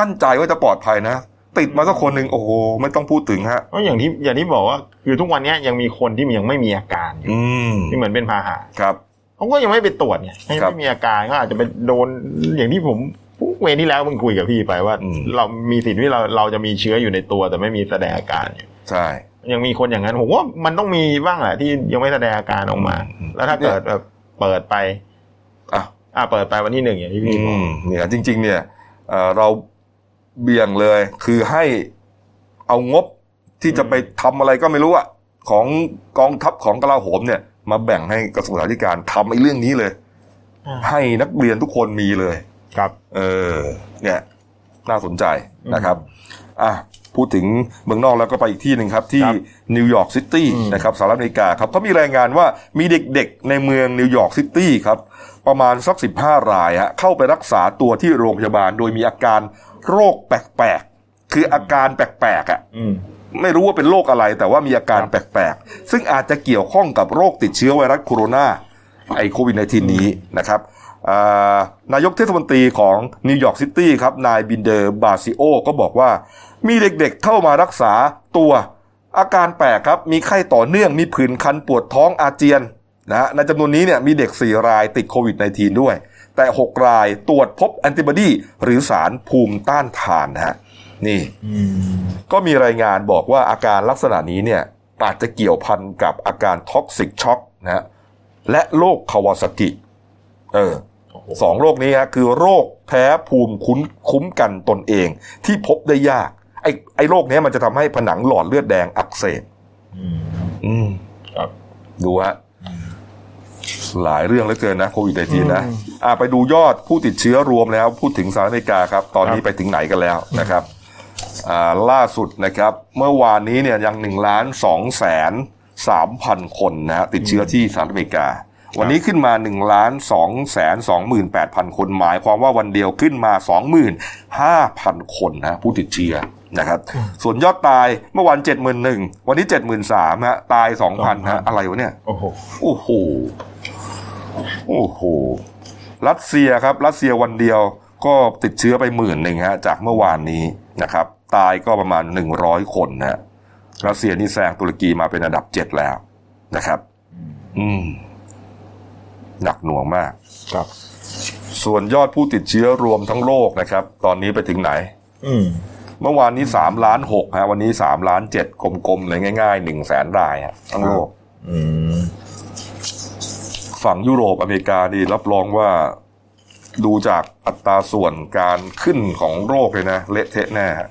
มั่นใจว่าจะปลอดภัยนะ ติดมาสักคนหนึ่งโอ้โหไม่ต้องพูดถึงฮะก็อย่างที่อย่างที่บอกว่าคือทุกวันเนี้ยยังมีคนที่ยังไม่มีอาการอยู่อืมที่เหมือนเป็นพาหะครับเขาก็ยังไม่ไปตรวจไงยังครับไม่มีอาการก็อาจจะไปโดนอย่างที่ผมเวรที่แล้วมึงคุยกับพี่ไปว่าอืมเรามีสิทธิ์ที่เราเราจะมีเชื้ออยู่ในตัว แต่ไม่มีแสดงอาการอยู่ใช่ยังมีคนอย่างนั้นผมว่ามันต้องมีบ้างแหละที่ยังไม่แสดงอาการออกมาอืมแล้วถ้าเกิดแบบเปิดไปอะอ่าเปิดไปวันที่หนึ่งอย่างที่พี่บอือกมเนี่ยจริง ๆ เนี่ยเอ่อเรา เบี่ยงเลย คือให้เอางบที่จะไปทำอะไรก็ไม่รู้อะของกองทัพของกลาโหมเนี่ย มาแบ่งให้กระทรวงศึกษาธิการทำไอ้เรื่องนี้เลยอ่าให้นักเรียนทุกคนมีเลย ครับ เออ เนี่ย น่าสนใจนะครับ อะพูดถึงเมืองนอกแล้วก็ไปอีกที่หนึ่งครับ ที่ครับนิวยอร์กซิตี้อืมนะครับสหรัฐอเมริกาครับเขามีรายงานว่ามีเด็กๆในเมืองนิวยอร์กซิตี้ครับ ประมาณสักสิบห้ารายฮะเข้าไปรักษาตัวที่โรงพยาบาล โดยมีอาการ โรคแปลกๆ คืออาการแปลกๆอะอืมไม่รู้ว่าเป็นโรคอะไร แต่ว่ามีอาการแปลกๆ ซึ่งอาจจะเกี่ยวข้องกับโรคติดเชื้อไวรัสโคโรนาไอโควิด -19 นี้นะครับอ่านายกเทศมนตรีของนิวยอร์กซิตี้ครับ นายบิลเดอบลาซิโอ ก็บอกว่า มีเด็กๆเข้ามารักษาตัวอาการแปลกครับ มีไข้ต่อเนื่องมีผื่นคันปวดท้องอาเจียนนะฮะในจำนวนนี้เนี่ยมีเด็ก 4 รายติดโควิด -19 ด้วย แต่ 6 รายตรวจพบแอนติบอดีหรือสารภูมิต้านทานนะฮะนี่อืมก็มีรายงานบอกว่าอาการลักษณะนี้เนี่ยอาจจะเกี่ยวพันกับอาการ toxic shock นะฮะและโรคคาวาซากิ เออสองโรคนี้ฮะคือโรคแพ้ภูมิคุ้นคุ้มกันตนเอง ที่พบได้ยาก ไอ้ไอ้โรคเนี้ยมันจะทำให้ผนังหลอดเลือดแดงอักเสบอืมอืมครับ ดูฮะ หลายเรื่องเหลือเกินนะโควิด -19 นะอืมอ่าไปดูยอดผู้ติดเชื้อรวมแล้ว พูดถึงสหรัฐอเมริกาครับ ตอนนี้ครับไปถึงไหนกันแล้วนะครับอ่าล่าสุดนะครับ เมื่อวานนี้เนี่ยยังหนึ่งล้านสองแสนสามพันคนนะฮะติดเชื้อที่สหรัฐอเมริกา วันนี้ขึ้นมา1ล้าน2แสน28,000คนหมายความว่าวันเดียวขึ้นมา25,000คนนะผู้ติดเชื้อนะครับ ส่วนยอดตายเมื่อวาน71,000วันนี้73,000ฮะตาย2,000ฮะอะไรวะเนี่ย โอ้โห โอ้โหโอ้โห รัสเซียครับ รัสเซียวันเดียวก็ติดเชื้อไปหมื่นหนึ่งฮะจากเมื่อวานนี้นะครับ ตายก็ประมาณหนึ่งร้อยคนนะฮะรัสเซียนี่แซงตุรกีมาเป็นอันดับเจ็ดแล้วนะครับ อืม หนักหน่วงมาก ครับ ส่วนยอดผู้ติดเชื้อรวมทั้งโลกนะครับ ตอนนี้ไปถึงไหน อืมเมื่อวานนี้สามล้านหกฮะวันนี้สามล้านเจ็ดกลมๆเลยง่ายๆหนึ่งแสนรายฮะทั้งโลกอืม ฝั่งยุโรปอเมริกานี่รับรองว่าดูจากอัตราส่วนการขึ้นของโรคเลยนะ เละเทะแน่ฮะ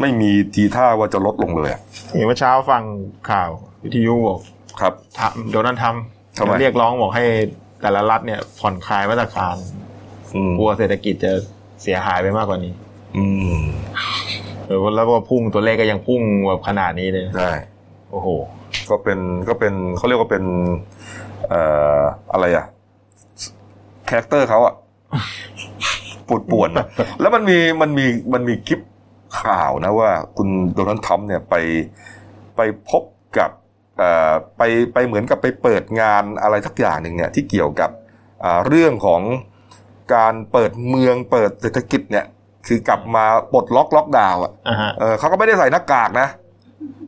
ไม่มีทีท่าว่าจะลดลงเลยอะเห็นเมื่อเช้าฟังข่าววิทยุบอกครับทำโดนัลด์ทำทำไมเรียกร้องบอกให้แต่ละรัฐเนี่ย ผ่อนคลายมาตรการอืมกลัวเศรษฐกิจจะเสียหายไปมากกว่านี้ อืมเออแล้วก็พุ่งตัวเลขก็ยังพุ่งแบบขนาดนี้เลยได้โอ้โห ก็เป็นก็เป็นเขาเรียกว่าเป็น เอ่ออะไรอะ character เขาอะปวดปวดๆนะแล้วมันมีมันมีมันมีคลิปข่าวนะว่า คุณโดนัลด์ทรัมป์เนี่ยไปไปพบกับเอ่อไปไปเหมือนกับไปเปิดงานอะไรสักอย่างหนึ่งเนี่ยที่เกี่ยวกับอ่าเรื่องของการเปิดเมืองเปิดเศรษฐกิจเนี่ย คือกลับมาปลดล็อกล็อกดาวน์อะอ่าฮะเออเขาก็ไม่ได้ใส่หน้ากากนะ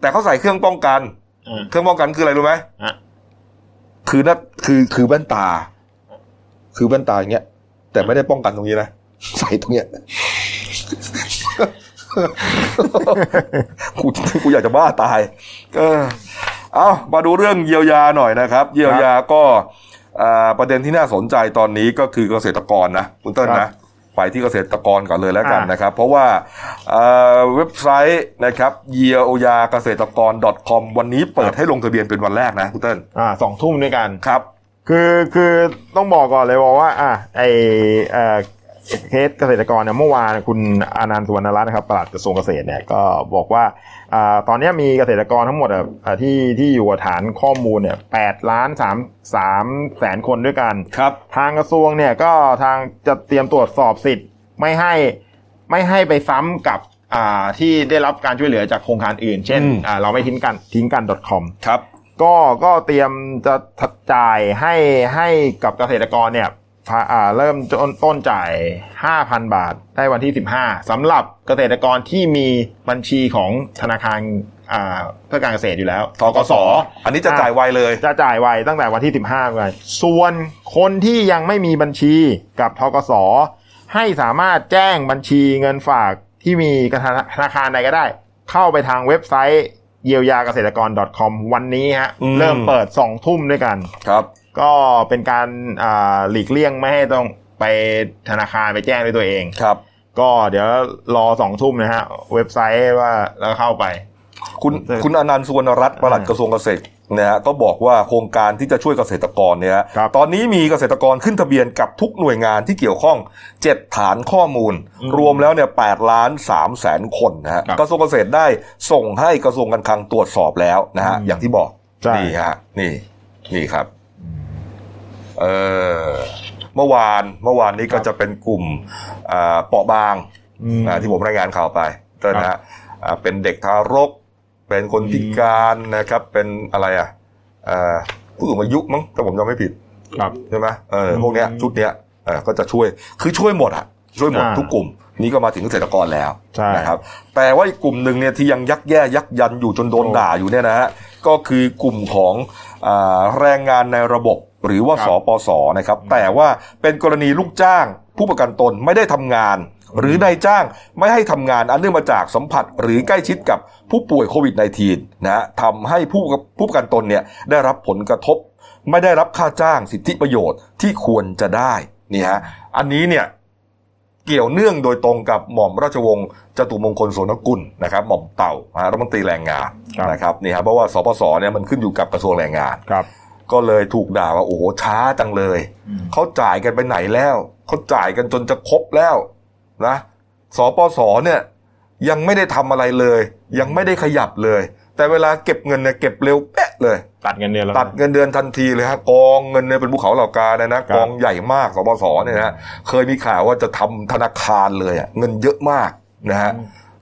แต่เขาใส่เครื่องป้องกันอ่าเครื่องป้องกันคืออะไรรู้ไหมฮะ คือนั่นคือคือแว่นตา คือแว่นตาอย่างเงี้ย แต่ไม่ได้ป้องกันตรงนี้นะใส่ตรงเนี้ยกูกูอยากจะบ้าตาย เออเอามาดูเรื่องเยียวยาหน่อยนะครับ เยียวยาก็อ่าประเด็นที่น่าสนใจตอนนี้ก็คือเกษตรกรนะคุณเติ้ลครันะบ ไปที่เกษตรกรก่อนเลยแล้วกันอ่านนะครับ เพราะว่าเอ่อเว็บไซต์นะครับเยียวยาเกษตรกร .com วันนี้เปิดให้ลงทะเบียนเป็นวันแรกนะคุณเติ้ลอ่าสองทุ่มด้วยกันครับ คือคือต้องบอกก่อนเลยบอกว่า อะไอ เอ่อเคสเกษตรกรเนี่ยเมื่อวานคุณอานันต์สุวรรณรัตน์นะครับปลัดกระทรวงเกษตรเนี่ยก็บอกว่าอ่าตอนนี้มีเกษตรกรทั้งหมดอะอ่าที่ที่อยู่กับฐานข้อมูลเนี่ยแปดล้านสามสามแสนคนด้วยกันครับทางกระทรวงเนี่ยก็ทางจะเตรียมตรวจสอบสิทธิ์ไม่ให้ไม่ให้ไปซ้ำกับอ่าที่ได้รับการช่วยเหลือจากโครงการอื่น เช่นอืมอ่าเราไม่ทิ้งกันทิ้งกัน .com ครับก็ก็เตรียมจะจ่ายให้ให้กับเกษตรกรเนี่ยพาอ่า เริ่มต้นต้นจ่าย 5,000 บาท ได้วันที่ 15สำหรับเกษตรกรที่มีบัญชีของธนาคารอ่าเพื่อการเกษตรอยู่แล้วทกสอันนี้จะจ่ายไวเลย จะจ่ายไวตั้งแต่วันที่ 15ไปส่วนคนที่ยังไม่มีบัญชีกับทกสให้สามารถแจ้งบัญชีเงินฝากที่มีกับธนาคารใดก็ได้ เข้าไปทางเว็บไซต์เยียวยาเกษตรกร .com วันนี้ฮะอืมเริ่มเปิดสองทุ่มด้วยกัน ครับ ก็เป็นการอ่าหลีกเลี่ยงไม่ให้ต้องไปธนาคารไปแจ้งด้วยตัวเองครับ ก็เดี๋ยวรอสองทุ่มนะฮะ เว็บไซต์ว่าแล้วเข้าไป คุณเออคุณอนันต์สุวรรณรัตน์ปลัดอ่ากระทรวงเกษตรนะฮะก็บอกว่าโครงการที่จะช่วยเกษตรกรเนี่ยฮะครับตอนนี้มีเกษตรกรขึ้นทะเบียนกับทุกหน่วยงานที่เกี่ยวข้อง 7 ฐานข้อมูลอืมรวมแล้วเนี่ย8ล้าน3แสนคนนะฮะครับกระทรวงเกษตรได้ส่งให้กระทรวงการคลังตรวจสอบแล้วนะฮะอืมอย่างที่บอกใช่นี่ฮะนี่นี่ครับ เออเมื่อวานเมื่อวานนี้ก็จะเป็นกลุ่มอ่าเปราะบางอืมอ่าที่ผมรายงานข่าวไปเต้นนะฮะอ่าเป็นเด็กทารก เป็นคนพิการนะครับ เป็นอะไรอะอ่าผู้สูงอายุมั้งถ้าผมจำไม่ผิดครับใช่ไหมเอออืมพวกเนี้ยชุดเนี้ยเออก็จะช่วยคือช่วยหมดอะช่วยหมดอ่าทุกกลุ่ม นี้ก็มาถึงเกษตรกรแล้วใช่นะครับ แต่ว่าอีกกลุ่มหนึ่งเนี่ยที่ยังยักแย่ยักยันอยู่จนโดนโอ้ด่าอยู่เนี่ยนะฮะก็คือกลุ่มของอ่าแรงงานในระบบ หรือว่าครับสปสนะครับ แต่ว่าเป็นกรณีลูกจ้างผู้ประกันตนไม่ได้ทำงาน หรือนายจ้างไม่ให้ทำงานอันเนื่องมาจากสัมผัสหรือใกล้ชิดกับผู้ป่วยโควิด -19 นะฮะทำให้ผู้ผู้ประกันตนเนี่ยได้รับผลกระทบ ไม่ได้รับค่าจ้างสิทธิประโยชน์ที่ควรจะได้นี่ฮะอันนี้เนี่ยเกี่ยวเนื่องโดยตรงกับหม่อมราชวงศ์จตุมงคลโสนกุลนะครับหม่อมเต่านะฮะรัฐมนตรีแรงงานครับนะครับนี่ครับเพราะว่าสปสเนี่ยมันขึ้นอยู่กับกระทรวงแรงงานครับ ก็เลยถูกด่าว่าโอ้โหช้าจังเลยอืมเขาจ่ายกันไปไหนแล้วเขาจ่ายกันจนจะครบแล้วนะสปสเนี่ย ยังไม่ได้ทำอะไรเลย ยังไม่ได้ขยับเลย แต่เวลาเก็บเงินเนี่ยเก็บเร็วแป๊ะเลย ตัดเงินเดือนแล้วตัดเงินเดือนทันทีเลยฮะกองเงินเนี่ยเป็นภูเขาเหล่ากาเลยนะครับกองใหญ่มากสปสเนี่ยนะฮะเคยมีข่าวว่าจะทำธนาคารเลยอะเงินเยอะมากนะฮะ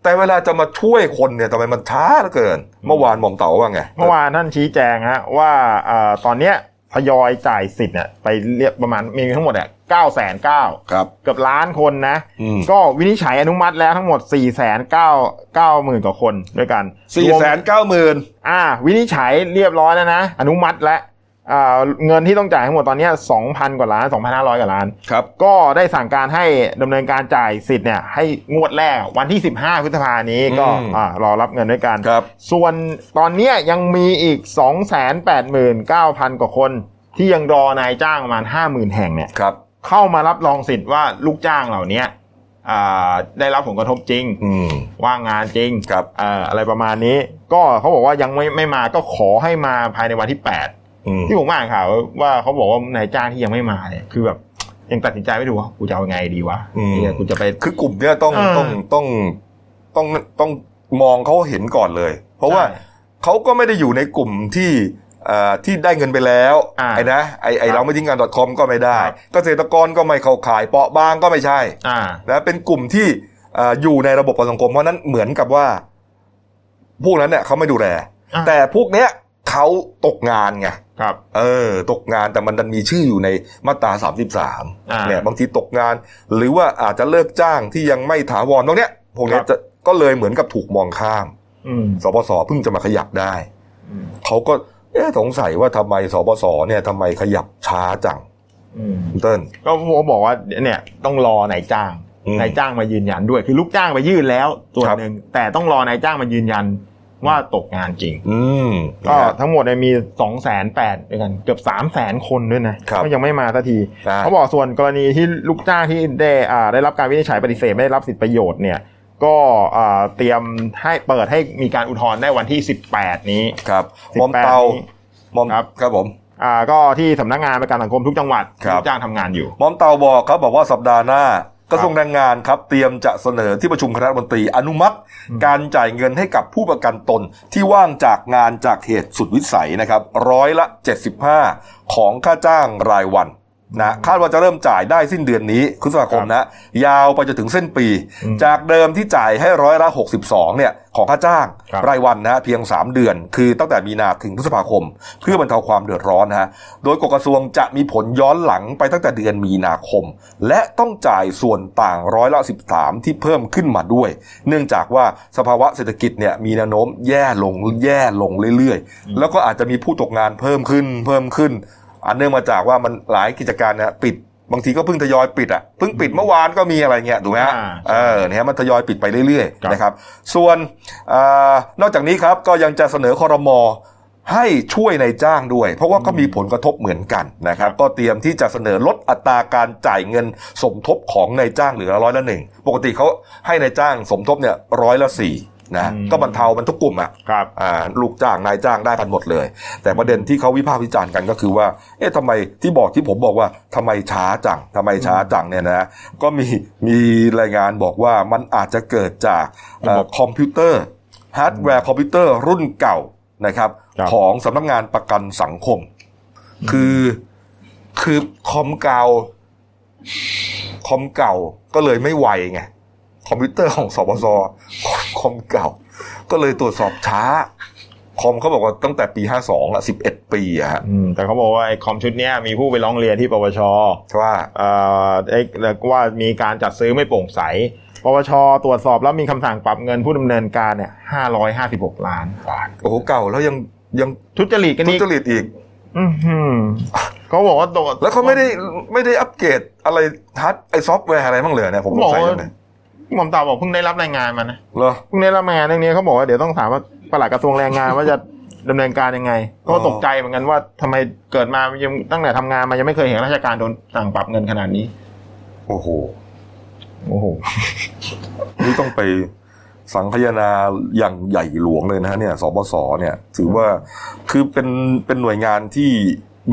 แต่เวลาจะมาช่วยคนเนี่ยทำไมมันช้าเหลือเกิน เมื่อวานหม่อมเต๋าว่าไง เมื่อวานท่านชี้แจงฮะว่าเอ่อตอนเนี้ยทยอยจ่ายสิทธิ์เนี่ยไปเรียกประมาณมีทั้งหมดเนี่ยเก้าแสนเก้าครับเกือบล้านคนนะอืมก็วินิจฉัยอนุมัติแล้วทั้งหมด4ี่แสนเก้าเก้าหมื่นกว่าคนด้วยกันสี่รวมแสนเก้าหมื่นอ่า วินิจฉัยเรียบร้อยแล้วนะ อนุมัติแล้วอ่า เงินที่ต้องจ่ายทั้งหมดตอนเนี้สองพันกว่าล้านสองพันห้าร้อยกว่าล้าน ครับ ก็ได้สั่งการให้ดำเนินการจ่ายสิทธิ์เนี่ยให้งวดแรกวันที่ 15พฤษภานี้ก็อืมอ่ารอรับเงินด้วยกันครับ ส่วนตอนเนี้ยยังมีอีก 289,000 กว่าคน ที่ยังรอนายจ้างประมาณ 50,000 แห่งเนี่ยครับเข้ามารับรองสิทธิ์ว่าลูกจ้างเหล่าเนี้ยอ่าได้รับผลกระทบจริงอืมว่างงานจริงครับเอ่ออะไรประมาณนี้ ก็เขาบอกว่ายังไม่ไม่มาก็ขอให้มาภายในวันที่8อืม ที่ผมอ่านข่าวว่าเขาบอกว่านายจ้างที่ยังไม่มาเนี่ยคือแบบยังตัดสินใจไม่ถูกว่ากูจะเอาไงดีวะอืมเนี่ยกูจะไปคือกลุ่มเนี้ยต้องเออต้องต้องต้องต้องมองเขาเห็นก่อนเลย เพราะว่าใช่เขาก็ไม่ได้อยู่ในกลุ่มที่เอ่อที่ได้เงินไปแล้วอ่าไอ้นะไอ้ไอ้ครับเราไม่ทิ้งกัน .com ก็ไม่ได้ครับเกษตรกรก็ไม่เข้าขายเปราะบางก็ไม่ใช่อ่านะเป็นกลุ่มที่เอ่ออยู่ในระบบประกันสังคมเพราะฉะนั้นเหมือนกับว่า พวกนั้นเนี่ยเขาไม่ดูแลอ่าแต่พวกเนี้ย เขาตกงานไงครับ เออ ตกงานแต่มันดันมีชื่ออยู่ในมาตราอ่า33เนี่ยบางทีตกงาน หรือว่าอาจจะเลิกจ้างที่ยังไม่ถาวรตรงเนี้ยพวกเนี้ยครับจะก็เลยเหมือนกับถูกมองข้ามอืมสปสเพิ่งจะมาขยับได้อืมเขาก็เอ๊ะสงสัยว่าทำไมสปสเนี่ยทำไมขยับช้าจังอืมคุณเติ้ลก็ผมบอกว่าเนี่ยต้องรอนายจ้างอืมนายจ้างมายืนยันด้วย คือลูกจ้างไปยื่นแล้วส่วนครับหนึ่งแต่ต้องรอนายจ้างมายืนยัน ว่าตกงานจริง อืมก็นะฮะทั้งหมดเนี่ยมีสองแสนแปดด้วยกันเกือบสามแสนคนด้วยนะครับก็ยังไม่มาสักทีอ่าเขาบอกส่วนกรณีที่ลูกจ้างที่ได้อ่าได้รับการวินิจฉัยปฏิเสธไม่ได้รับสิทธิประโยชน์เนี่ยก็อ่าเตรียมให้เปิดให้มีการอุทธรณ์ได้วันที่ 18 นี้ครับ18มอมเตานี้มอมครับครับผมอ่าก็ที่สำนักงานประกันสังคมทุกจังหวัดครับลูกจ้างทำงานอยู่มอมเตาบอกครับบอกว่าสัปดาห์หน้า กระทรวงแรงงานครับเตรียมจะเสนอที่ประชุมคณะรัฐมนตรีอนุมัติอืมการจ่ายเงินให้กับผู้ประกันตนที่ว่างจากงานจากเหตุสุดวิสัยนะครับร้อยละ 75 ของค่าจ้างรายวัน นะคาดว่าจะเริ่มจ่ายได้สิ้นเดือนนี้พฤษภาคมนะ ยาวไปจนถึงเส้นปีอืมจากเดิมที่จ่ายให้ร้อยละ 62เนี่ยของค่าจ้างครับรายวันนะเพียง 3 เดือน คือตั้งแต่มีนาถึงพฤษภาคม เพื่อบรรเทาความเดือดร้อนนะฮะโดยกฎกระทรวงจะมีผลย้อนหลังไปตั้งแต่เดือนมีนาคม และต้องจ่ายส่วนต่างร้อยละ 13 ที่เพิ่มขึ้นมาด้วย เนื่องจากว่าสภาวะเศรษฐกิจเนี่ยมีแนวโน้มแย่ลงแย่ลงเรื่อยๆ แล้วก็อาจจะมีผู้ตกงานเพิ่มขึ้นเพิ่มขึ้น อันเนื่องมาจากว่ามันหลายกิจการเนี่ยปิดบางทีก็เพิ่งทยอยปิดอะเพิ่งปิดเมื่อวานก็มีอะไรเงี้ยถูกไหมฮะอ่าเออเนี่ยมันทยอยปิดไปเรื่อยครับๆนะครับ ส่วนอานอกจากนี้ครับก็ยังจะเสนอคอรมอให้ช่วยในายจ้างด้วย เพราะว่าก็มีผลกระทบเหมือนกันนะครับ ก็เตรียมที่จะเสนอลดอัตราการจ่ายเงินสมทบของนายจ้างเหลือร้อยละหนึ่งปกติเขาให้ในายจ้างสมทบเนี่ยร้อยละสี่ นะอืมก็บรรเทามันทุกกลุ่มอะครับอ่าลูกจ้างนายจ้างได้กันหมดเลย แต่ประเด็นที่เขาวิพากษ์วิจารณ์กันก็คือว่า เอ๊ะทำไมที่บอกที่ผมบอกว่าทำไมช้าจังทำไมช้าจังเนี่ยนะก็มีมีรายงานบอกว่ามันอาจจะเกิดจากเอ่อคอมพิวเตอร์ฮาร์ดแวร์คอมพิวเตอร์รุ่นเก่านะครับครับของสำนักงานประกันสังคม คือคือคอมเก่าคอมเก่าก็เลยไม่ไวไง คอมพิวเตอร์ของสปสคอมเก่า ก็เลยตรวจสอบช้า คอมเขาบอกว่าตั้งแต่ปี 52อะ11 ปีอะฮะอืมแต่เขาบอกว่าไอ้คอมชุดเนี้ยมีผู้ไปร้องเรียนที่ปปชว่าเอ่อไอ้แล้วก็ว่ามีการจัดซื้อไม่โปร่งใสปปชตรวจสอบแล้วมีคำสั่งปรับเงินผู้ดำเนินการเนี่ยห้าร้อยห้าสิบหกล้านบาทโอ้โหเก่าแล้วยังยังทุจริตกันทุนี่จริตอีกอื้อหือเขาบอกว่าตัวแล้วเขาไม่ได้ไม่ได้อัปเกรดอะไรฮาร์ดไอซอฟต์แวร์อะไรบ้างเลยเนี่ยผมสงสัยจังเลย หม่อมตาบอกเพิ่งได้รับรายงานมานะเหรอเพิ่งได้รับรายงานเรื่องนี้เขาบอกว่าเดี๋ยวต้องถามว่าปลัดกระทรวงแรงงานว่าจะดำเนินการยังไงอ๋อก็ตกใจเหมือนกันว่าทำไมเกิดมายังตั้งแต่ทำงานมายังไม่เคยเห็นราชการโดนสั่งปรับเงินขนาดนี้ โอ้โหโอ้โหนี่ต้องไปสังคายนาอย่างใหญ่หลวงเลยนะฮะเนี่ยสปสเนี่ย ถือว่าคือเป็นเป็นหน่วยงานที่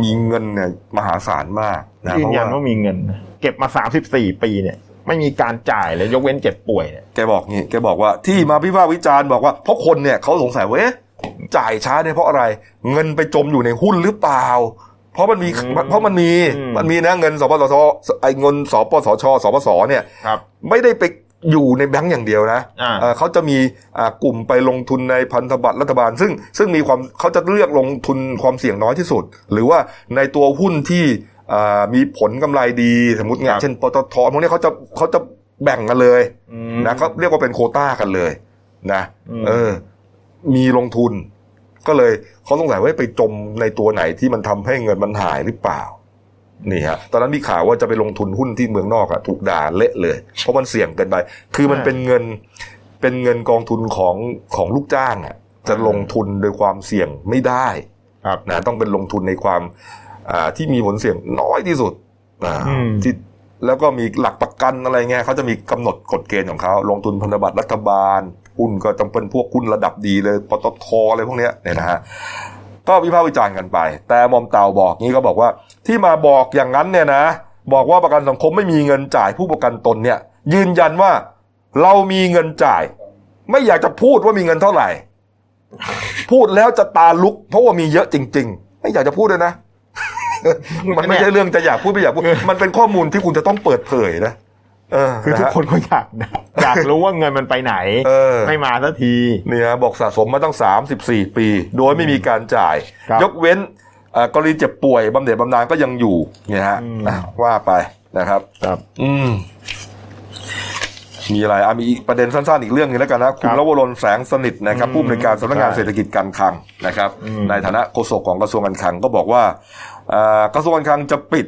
มีเงินเนี่ยมหาศาลมากนะยืเพนราะยันว่าว่ามีเงินนะเก็บมาสามสิบสี่ปีเนี่ย ไม่มีการจ่ายเลยยกเว้นเจ็บป่วยเนี่ยแกบอกงี้แกบอกว่าที่มาพิพากษ์วิจารณ์บอกว่าเพราะคนเนี่ยเขาสงสัยว่าเอ๊ะจ่ายช้าเนี่ยเพราะอะไร เงินไปจมอยู่ในหุ้นหรือเปล่า เพราะมันมีอืมเพราะมันมีอืมมันมีนะเงินสปสชไอ้เงินสปสชสปสเนี่ยครับไม่ได้ไปอยู่ในแบงก์อย่างเดียวนะอ่าเอ่อเขาจะมีอ่ากลุ่มไปลงทุนในพันธบัตรรัฐบาล ซึ่งซึ่งมีความเขาจะเลือกลงทุนความเสี่ยงน้อยที่สุด หรือว่าในตัวหุ้นที่อ่า มีผลกำไรดีสมมติคงารันบเช่นปตทพวกนี้เขาจะเขาจะแบ่งกันเลยอืมนะเขาเรียกว่าเป็นโควต้ากันเลย นะอืมเออ มีลงทุน ก็เลยเขาสงสัยว่าไปจมในตัวไหนที่มันทำให้เงินมันหายหรือเปล่านี่ฮะตอนนั้นมีข่าวว่าจะไปลงทุนหุ้นที่เมืองนอกอะถูกด่าเละเลย เพราะมันเสี่ยงเกินไป คือมันเป็นเงินเป็นเงินกองทุนของของลูกจ้างอะจะลงทุนโดยความเสี่ยงไม่ได้ครับนะต้องเป็นลงทุนในความอ่า ที่มีผลเสี่ยงน้อยที่สุดอ่าอืมที่แล้วก็มีหลักประกันอะไรเงี้ยเขาจะมีกำหนดกฎเกณฑ์ของเขาลงทุนพันธบัตรรัฐบาลหุ้นก็ต้องเป็นพวกหุ้นระดับดีเลยปตทอะไรพวกเนี้ยเนี่ยนะฮะก็วิพากษ์วิจารณ์กันไป แต่มอมเต่าบอกงี้ก็บอกว่า ที่มาบอกอย่างนั้นเนี่ยนะ บอกว่าประกันสังคมไม่มีเงินจ่ายผู้ประกันตนเนี่ย ยืนยันว่าเรามีเงินจ่าย ไม่อยากจะพูดว่ามีเงินเท่าไหร่ พูดแล้วจะตาลุก เพราะว่ามีเยอะจริง ๆ ไม่อยากจะพูดเลยนะ มันไม่ใช่เรื่องจะอยากพูดไม่อยากพูดมันเป็นข้อมูลที่คุณจะต้องเปิดเผยนะเออคือทุกคนก็อยากอยากรู้ว่าเงินมันไปไหนเออไม่มาสักทีเนี่ยบอกสะสมมาตั้ง 34 ปี โดยไม่มีการจ่ายครับยกเว้นเอ่อกรณีเจ็บป่วยบำเหน็จบำนาญก็ยังอยู่เนี่ยฮะอืมอะว่าไปนะครับ ครับ อืมมีอะไรอะมีอีกประเด็นสั้นๆอีกเรื่องหนึงแล้วกันนะคุณครับลวรนแสงสนิทนะครับอืมผู้อำนวยการสำนักงานใช่เศรษฐกิจการคลังนะครับอืมในฐานะโฆษกของกระทรวงการคลังก็บอกว่าอ่า กระทรวงการคลังจะปิด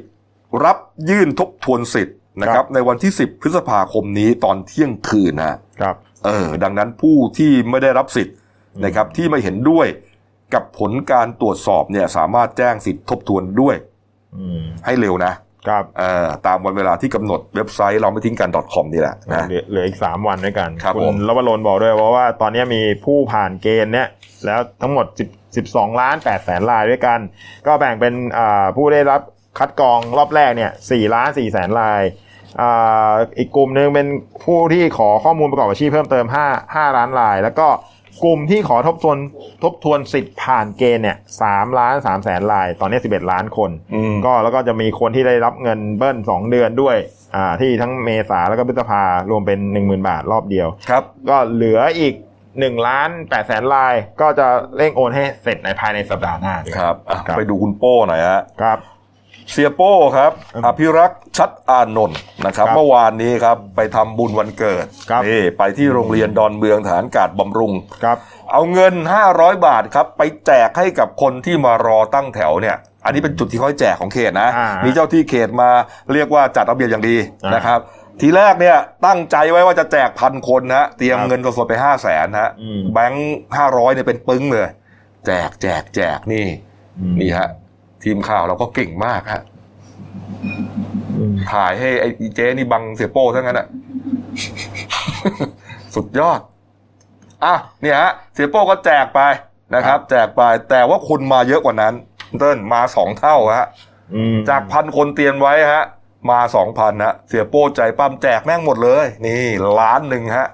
รับยื่นทบทวนสิทธิ์นะครับ ในวันที่ 10 พฤษภาคมนี้ตอนเที่ยงคืนนะครับ เออ ดังนั้นผู้ที่ไม่ได้รับสิทธิ์นะครับ ที่ไม่เห็นด้วยกับผลการตรวจสอบเนี่ย สามารถแจ้งสิทธิ์ทบทวนด้วยอืมให้เร็วนะ ครับเออตามวันเวลาที่กำหนดเว็บไซต์เราไม่ทิ้งกัน .com นี่แหละนะเหลือเหลืออีกสามวันด้วยกันครับณผมลวรนบอกด้วยว่าว่าตอนนี้มีผู้ผ่านเกณฑ์เนี้ยแล้วทั้งหมด10 12 ล้าน8แสนรายด้วยกัน ก็แบ่งเป็นอ่าผู้ได้รับคัดกรองรอบแรกเนี่ย4ล้าน4แสนรายอ่าอีกกลุ่มหนึ่งเป็นผู้ที่ขอข้อมูลประกอบอาชีพเพิ่มเติม 5 5ล้านราย แล้วก็ กลุ่มที่ขอทบทวนทบทวนสิทธิ์ผ่านเกณฑ์เนี่ย3ล้าน3แสนราย ตอนนี้11ล้านคนอืมก็แล้วก็จะมีคนที่ได้รับเงินเบิ้ลสองเดือนด้วยอ่าที่ทั้งเมษาแล้วก็พฤษภารวมเป็นหนึ่งหมื่นบาทรอบเดียว ครับ ก็เหลืออีกหนึ่งล้านแปดแสนลายก็จะเร่งโอนให้เสร็จในภายในสัปดาห์หน้าด้วยครับอะครับไปดูคุณโป้หน่อยฮะครับ เสียโป้ครับอืมอภิรักษ์ชัดอานนท์นะครับครับเมื่อวานนี้ครับไปทำบุญวันเกิดครับนี่ไปที่โรงเรียนดอนเมืองฐานกาดบำรุงครับ เอาเงิน 500 บาทครับ ไปแจกให้กับคนที่มารอตั้งแถวเนี่ย อันนี้เป็นจุดที่เขาให้แจกของเขตนะอ่ามีมีเจ้าที่เขตมาเรียกว่าจัดระเบียบอย่างดีอ่านนะครับทีแรกเนี่ยตั้งใจไว้ว่าจะแจกพันคนนะเตรียมครับเงินสดๆไปห้าแสนนะอืมแบงค์ห้าร้อยเนี่ยเป็นปึ้งเลย แจกแจกแจกนี่อืมนี่ฮะ ทีมข่าวเราก็เก่งมากฮะอืมถ่ายให้ไอ้เจ๊นี่บังเสียโป้ทั้งนั้นอะ สุดยอด อะเนี่ยฮะเสียโป้ก็แจกไปนะครับ แจกไปแต่ว่าคนมาเยอะกว่านั้น เติ้ลมาสองเท่าฮะอืมจากพันคนเตรียมไว้ฮะ มาสองพันฮะเสียโป้ใจปั้มแจกแม่งหมดเลย นี่ล้านหนึ่งฮะ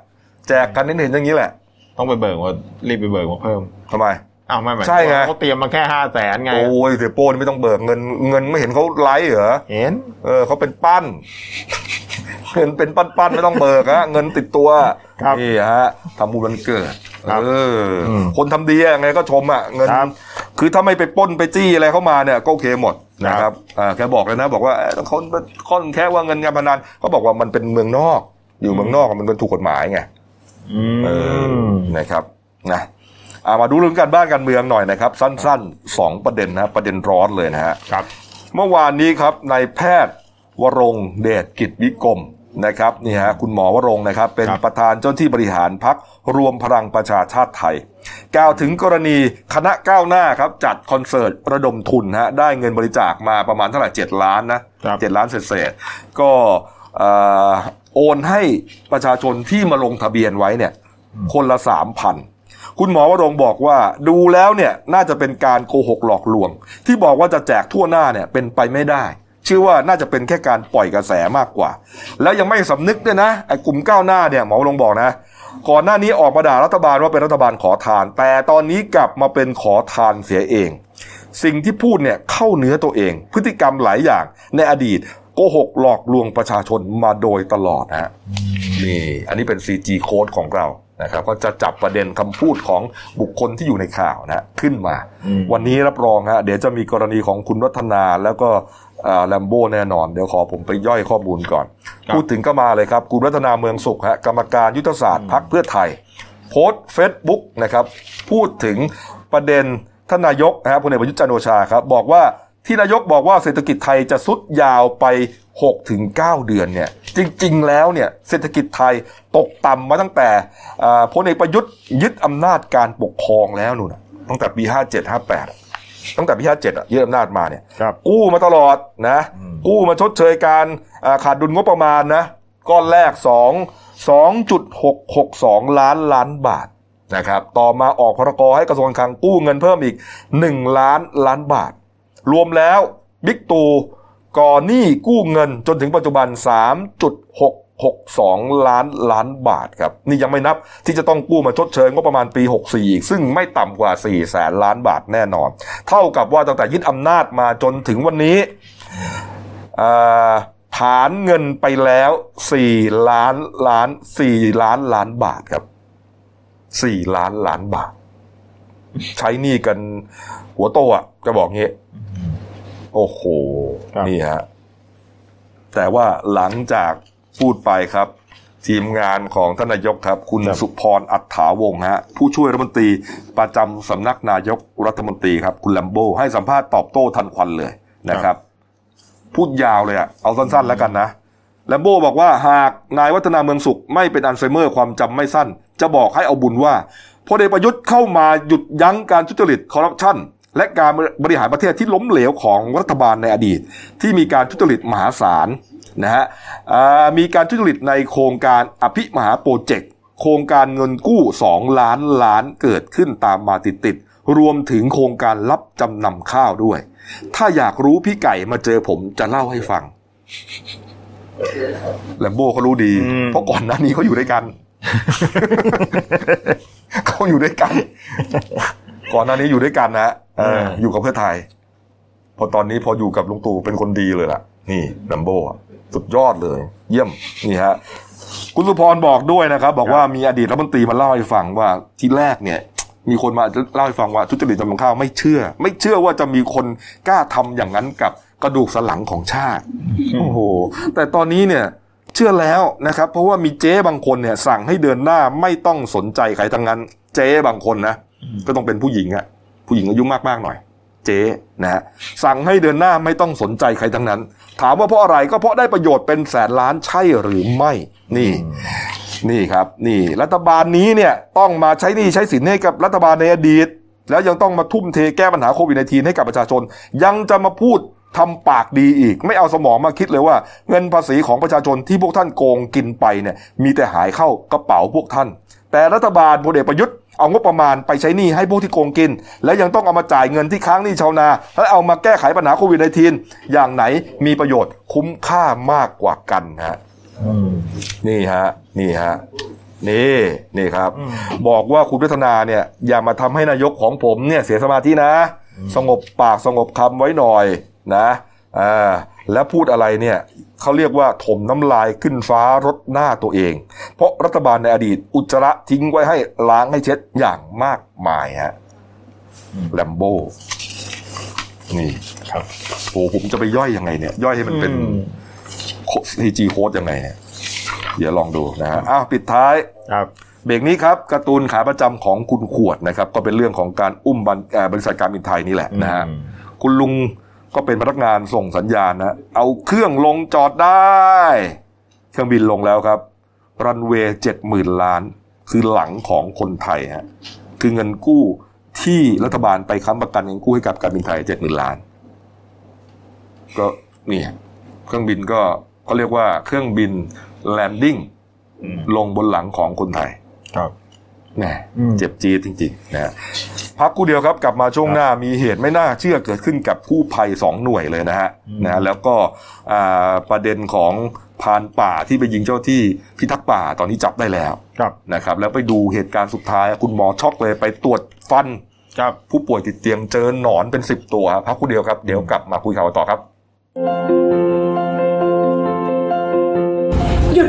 แจกกันเห็นๆอย่างนี้แหละ ต้องไปเบิกว่ารีบไปเบิกมาเพิ่มทำไม อ้าวไม่หมายใช่ไงเขาเตรียมมาแค่ห้าแสนไง โอ้ยเสียโป้นี่ไม่ต้องเบิกเงินเงินไม่เห็นเขาไลฟ์เหรอ เห็น เออเขาเป็นปั้นเงินเป็นปั้นๆไม่ต้องเบิกฮะเงินติดตัวครับนี่ฮะทำบุญวันเกิดครับเอออมคนทำดียังไงก็ชมอะเงินครับคือถ้าไม่ไปปล้นไปจี้อะไรเข้ามาเนี่ยก็โอเคหมดนะคครัรับบอ่าแกบอกเลยนะ บอกว่าเอ้ยคนคนแค่ว่าเงินการพนันเขาบอกว่ามันเป็นเมืองนอก อยู่เมืองนอกมันเป็นถูกกฎหมายไงอืเออมนะครับนะอ่ามาดูเรื่องการบ้านการเมืองหน่อยนะครับ สั้นๆสองประเด็นนะประเด็นร้อนเลยนะฮะครับ เมื่อวานนี้ครับนายแพทย์วรงค์เดชกิจวิกรมนะครับนี่ฮะคุณหมอวรงค์นะครับ เป็นครับประธานเจ้าที่บริหารพักรวมพลังประชาชาติไทย กล่าวถึงกรณีคณะก้าวหน้าครับ จัดคอนเสิร์ตระดมทุนฮะได้เงินบริจาคมาประมาณเท่าไหร่เจ็ดล้านนะครับเจ็ดล้านเศษๆก็เอ่อโอนให้ประชาชนที่มาลงทะเบียนไว้เนี่ยคนละสามพัน คุณหมอวรงบอกว่าดูแล้วเนี่ยน่าจะเป็นการโกหกหลอกลวง ที่บอกว่าจะแจกทั่วหน้าเนี่ยเป็นไปไม่ได้เชื่อว่าน่าจะเป็นแค่การปล่อยกระแสมากกว่า แล้วยังไม่สำนึกด้วยนะไอ้กลุ่มก้าวหน้าเนี่ยหมอวรงบอกนะ ก่อนหน้านี้ออกมาด่ารัฐบาลว่าเป็นรัฐบาลขอทาน แต่ตอนนี้กลับมาเป็นขอทานเสียเอง สิ่งที่พูดเนี่ยเข้าเนื้อตัวเอง พฤติกรรมหลายอย่างในอดีตโกหกหลอกลวงประชาชนมาโดยตลอดฮะนี่ อันนี้เป็น CG โค้ดของเรา นะครับก็จะจับประเด็นคำพูดของบุคคลที่อยู่ในข่าวนะขึ้นมาอืมวันนี้รับรองฮะเดี๋ยวจะมีกรณีของคุณวัฒนาแล้วก็แลมโบ้แน่นอน เดี๋ยวขอผมไปย่อยข้อมูลก่อนครับพูดถึงก็มาเลยครับ คุณวัฒนาเมืองสุขฮะกรรมการยุทธศาสตร์พักเพื่อไทย โพสต์เฟซบุ๊กนะครับ พูดถึงประเด็นท่านนายกนะครับพลเอกประยุทธ์จันทร์โอชาครับ บอกว่า ที่นายกบอกว่าเศรษฐกิจไทยจะสุดยาวไป6ถึง9เดือนเนี่ยจริงๆแล้วเนี่ยเศรษฐกิจไทยตกต่ำมาตั้งแต่อ่าพลเอกประยุทธ์ยึดอำนาจการปกครองแล้วนู่นน่ะตั้งแต่ปี 57 58 ตั้งแต่ปี 57อะยึดอำนาจมาเนี่ยครับกู้มาตลอดนะอืมกู้มาชดเชยการอ่าขาดดุลงบประมาณนะก้อนแรก 2 2.662 ล้านล้านบาทนะครับต่อมาออกพรกให้กระทรวงการคลังกู้เงินเพิ่มอีก 1 ล้านล้านบาท รวมแล้วบิ๊กตู่ก่อหนี้กู้เงินจนถึงปัจจุบัน 3.662 ล้านล้านบาทครับ นี่ยังไม่นับที่จะต้องกู้มาชดเชยงบประมาณปี 64 อีก ซึ่งไม่ต่ำกว่า 4 แสนล้านบาทแน่นอน เท่ากับว่าตั้งแต่ยึดอำนาจมาจนถึงวันนี้อ่าฐานเงินไปแล้วสี่ล้านล้านสี่ล้านล้านบาทครับสี่ล้านล้านบาท ใช้หนี้กันหัวโตอะจะบอกงี้ โอ้โหครับนี่ฮะ แต่ว่าหลังจากพูดไปครับ ทีมงานของท่านนายกครับ คุณสุพรอัฏฐาวงศ์ฮะ ผู้ช่วยรัฐมนตรีประจำสำนักนายกรัฐมนตรีครับ คุณแลมโบให้สัมภาษณ์ตอบโต้ทันควันเลยนะครับ พูดยาวเลยอะเอาสั้นๆแล้วกันนะแลมโบบอกว่าหากนายวัฒนาเมืองสุขไม่เป็นอัลไซเมอร์ความจำไม่สั้น จะบอกให้เอาบุญว่าพลเอกประยุทธ์เข้ามาหยุดยั้งการทุจริตคอร์รัปชัน และการบริหารประเทศที่ล้มเหลวของรัฐบาลในอดีต ที่มีการทุจริตมหาศาลนะฮะอ่ามีการทุจริตในโครงการอภิมหาโปรเจกต์ โครงการเงินกู้ 2 ล้านล้านเกิดขึ้นตามมาติดๆรวมถึงโครงการรับจำนำข้าวด้วย ถ้าอยากรู้พี่ไก่มาเจอผมจะเล่าให้ฟังแลมโบ้เขารู้ดีอืมเพราะก่อนหน้านี้เขาอยู่ด้วยกัน เขาอยู่ด้วยกัน ก่อนหน้านี้อยู่ด้วยกันนะเอออยู่กับเพื่อไทย พอตอนนี้พออยู่กับลุงตู่เป็นคนดีเลยล่ะ นี่แลมโบ้อะสุดยอดเลย เยี่ยมนี่ฮะคุณสุพรบอกด้วยนะครับ บอกว่ามีอดีตรัฐมนตรีมาเล่าให้ฟังว่าที่แรกเนี่ย มีคนมาเล่าให้ฟังว่าทุจริตจำนำข้าวไม่เชื่อ ไม่เชื่อว่าจะมีคนกล้าทำอย่างนั้นกับกระดูกสันหลังของชาติโอ้โหแต่ตอนนี้เนี่ยเชื่อแล้วนะครับ เพราะว่ามีเจ๊บางคนเนี่ยสั่งให้เดินหน้าไม่ต้องสนใจใครทั้งนั้น เจ๊บางคนนะ ก็ต้องเป็นผู้หญิงอะผู้หญิงอายุมากๆหน่อย เจ๊นะฮะสั่งให้เดินหน้าไม่ต้องสนใจใครทั้งนั้น ถามว่าเพราะอะไรก็เพราะได้ประโยชน์เป็นแสนล้านใช่หรือไม่ นี่ นี่ครับ นี่ รัฐบาลนี้เนี่ยต้องมาใช้หนี้ใช้สินให้กับรัฐบาลในอดีต แล้วยังต้องมาทุ่มเทแก้ปัญหาโควิด -19 ให้กับประชาชน ยังจะมาพูดทำปากดีอีก ไม่เอาสมองมาคิดเลยว่า เงินภาษีของประชาชนที่พวกท่านโกงกินไปเนี่ยมีแต่หายเข้ากระเป๋าพวกท่าน แต่รัฐบาลพลเอกประยุทธ์ เอางบประมาณไปใช้หนี้ให้พวกที่โกงกิน และยังต้องเอามาจ่ายเงินที่ค้างหนี้ชาวนา และเอามาแก้ไขปัญหาโควิด -19 อย่างไหนมีประโยชน์คุ้มค่ามากกว่ากันฮะนี่ฮะ นี่ฮะนี่นี่ครับ บอกว่าคุณพัฒนาเนี่ย อย่ามาทำให้นายกของผมเนี่ยเสียสมาธินะ สงบปากสงบคำไว้หน่อยนะ อ่าแล้วพูดอะไรเนี่ยเขาเรียกว่าถมน้ำลายขึ้นฟ้ารดหน้าตัวเอง เพราะรัฐบาลในอดีตอุจจาระทิ้งไว้ให้ล้างให้เช็ดอย่างมากมายฮะแลมโบนี่ครับโอ้ผมจะไปย่อยยังไงเนี่ย ย่อยให้มันเป็นอืมทีจีโค้ดยังไงเนี่ย เดี๋ยวลองดูนะฮะอ้าวปิดท้ายครับเบรกนี้ครับการ์ตูนขาประจำของคุณขวดนะครับ ก็เป็นเรื่องของการอุ้มบันเอ่อบริษัทการบินไทยนี่แหละนะฮะอืมคุณลุง ก็เป็นพนักงานส่งสัญญาณนะ เอาเครื่องลงจอดได้ เครื่องบินลงแล้วครับ รันเวย์เจ็ดหมื่นล้าน คือหลังของคนไทยฮะ คือเงินกู้ที่รัฐบาลไปค้ำประกันเงินกู้ให้กับการบินไทยเจ็ดหมื่นล้าน ก็เนี่ยเครื่องบินก็เขาเรียกว่าเครื่องบินแลนดิ้งอืมลงบนหลังของคนไทย ครับ แหมอืมเจ็บจี๊ดจริงๆนะฮะพักกูเดียวครับกลับมาช่วงหน้ามีเหตุไม่น่าเชื่อเกิดขึ้นกับกู้ภัยสองหน่วยเลยนะฮะนะฮะแล้วก็อ่าประเด็นของพรานป่าที่ไปยิงเจ้าที่พิทักษ์ป่าตอนนี้จับได้แล้วครับนะครับ แล้วไปดูเหตุการณ์สุดท้ายคุณหมอช็อกเลยไปตรวจฟันครับผู้ป่วยติดเตียงเจอหนอนเป็นสิบตัวพักกูเดียวครับ เดี๋ยวกลับมาคุยข่าวต่อครับ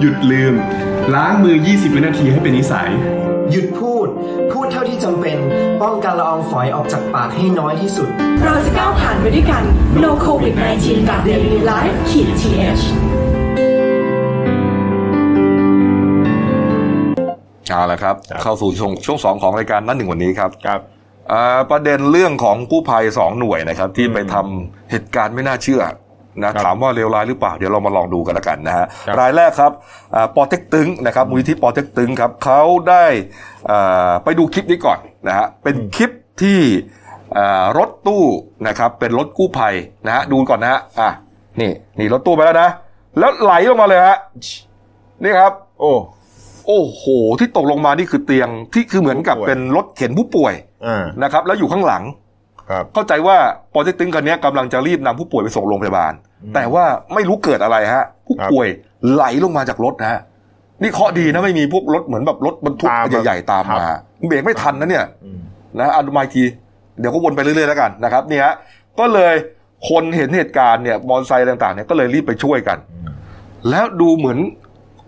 หยุดลืม ล้างมือ 20 วินาทีให้เป็นนิสัย หยุดพูด พูดเท่าที่จำเป็น ป้องกันละอองฝอยออกจากปากให้น้อยที่สุด เราจะก้าวผ่านไปด้วยกัน No COVID 19กับ Daily Life ขีด th เอาละครับ เข้าสู่ช่วงช่วงสองของรายการนั่นหนึ่งวันนี้ครับครับอ่าประเด็นเรื่องของกู้ภัยสองหน่วยนะครับ ที่ไปทำเหตุการณ์ไม่น่าเชื่อ นะครับถามว่าเลวร้ายหรือเปล่าเดี๋ยวเรามาลองดูกันละกันนะฮะครับรายแรกครับอ่าปอเต็กตึงนะครับมูลนิธิปอเต็กตึงครับเขาได้อ่าไปดูคลิปนี้ก่อนนะฮะเป็นคลิปที่อ่ารถตู้นะครับเป็นรถกู้ภัยนะฮะดูก่อนนะฮะอะนี่นี่รถตู้ไปแล้วนะ แล้วไหลลงมาเลยฮะนี่ครับ โอ้โอ้โห ที่ตกลงมานี่คือเตียงที่คือเหมือนกับผู้ป่วยเป็นรถเข็นผู้ป่วยอ่านะครับ แล้วอยู่ข้างหลังครับ เข้าใจว่าปอเต็กตึงคันนี้กำลังจะรีบนำผู้ป่วยไปส่งโรงพยาบาล แต่ว่าไม่รู้เกิดอะไรฮะ ผู้ป่วยไหลลงมาจากรถนะฮะนี่เคราะห์ดีนะไม่มีพวกรถเหมือนแบบรถบรรทุกตามมาใหญ่ๆตามมาครับเบรกไม่ทันนะเนี่ยอืมนะอันมาอีกทีเดี๋ยวก็วนไปเรื่อยๆแล้วกันนะครับนี่ฮะก็เลยคนเห็นเหตุการณ์เนี่ยมอเตอร์ไซค์ต่างๆเนี่ยก็เลยรีบไปช่วยกัน แล้วดูเหมือน